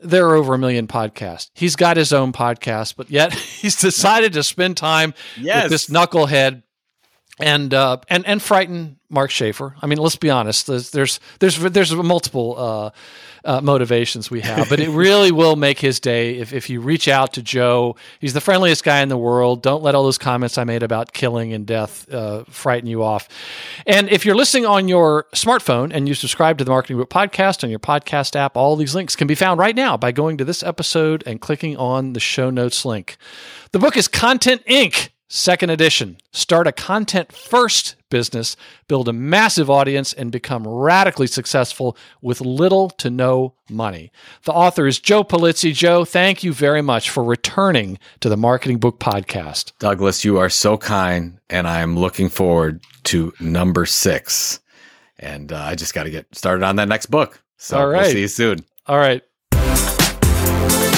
there are over a million podcasts. He's got his own podcast, but yet he's decided to spend time Yes. with this knucklehead and uh, and and frighten Mark Schaefer. I mean, let's be honest. There's there's there's, there's multiple uh, uh, motivations we have, but it really will make his day if if you reach out to Joe. He's the friendliest guy in the world. Don't let all those comments I made about killing and death uh, frighten you off. And if you're listening on your smartphone and you subscribe to the Marketing Book Podcast on your podcast app, all these links can be found right now by going to this episode and clicking on the show notes link. The book is Content Inc. Second edition. Start a content first business, build a massive audience, and become radically successful with little to no money. The author is Joe Pulizzi. Joe, thank you very much for returning to the Marketing Book Podcast. Douglas, you are so kind, and I'm looking forward to number six. And uh, I just got to get started on that next book. So All we'll see you soon. All right.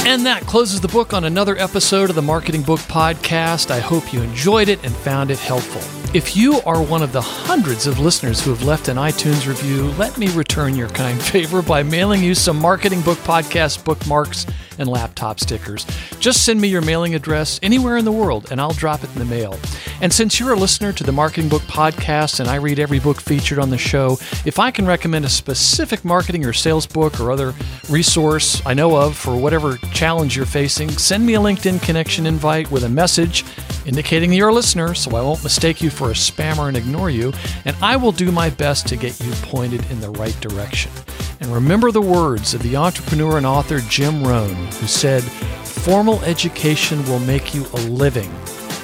And that closes the book on another episode of the Marketing Book Podcast. I hope you enjoyed it and found it helpful. If you are one of the hundreds of listeners who have left an iTunes review, let me return your kind favor by mailing you some Marketing Book Podcast bookmarks and laptop stickers. Just send me your mailing address anywhere in the world and I'll drop it in the mail. And since you're a listener to the Marketing Book Podcast and I read every book featured on the show, if I can recommend a specific marketing or sales book or other resource I know of for whatever challenge you're facing, send me a LinkedIn connection invite with a message indicating you're a listener so I won't mistake you for a spammer and ignore you, and I will do my best to get you pointed in the right direction. And remember the words of the entrepreneur and author Jim Rohn, who said, Formal education will make you a living,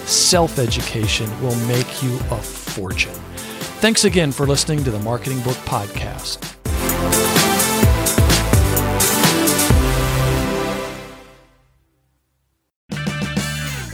self education will make you a fortune. Thanks again for listening to the Marketing Book Podcast.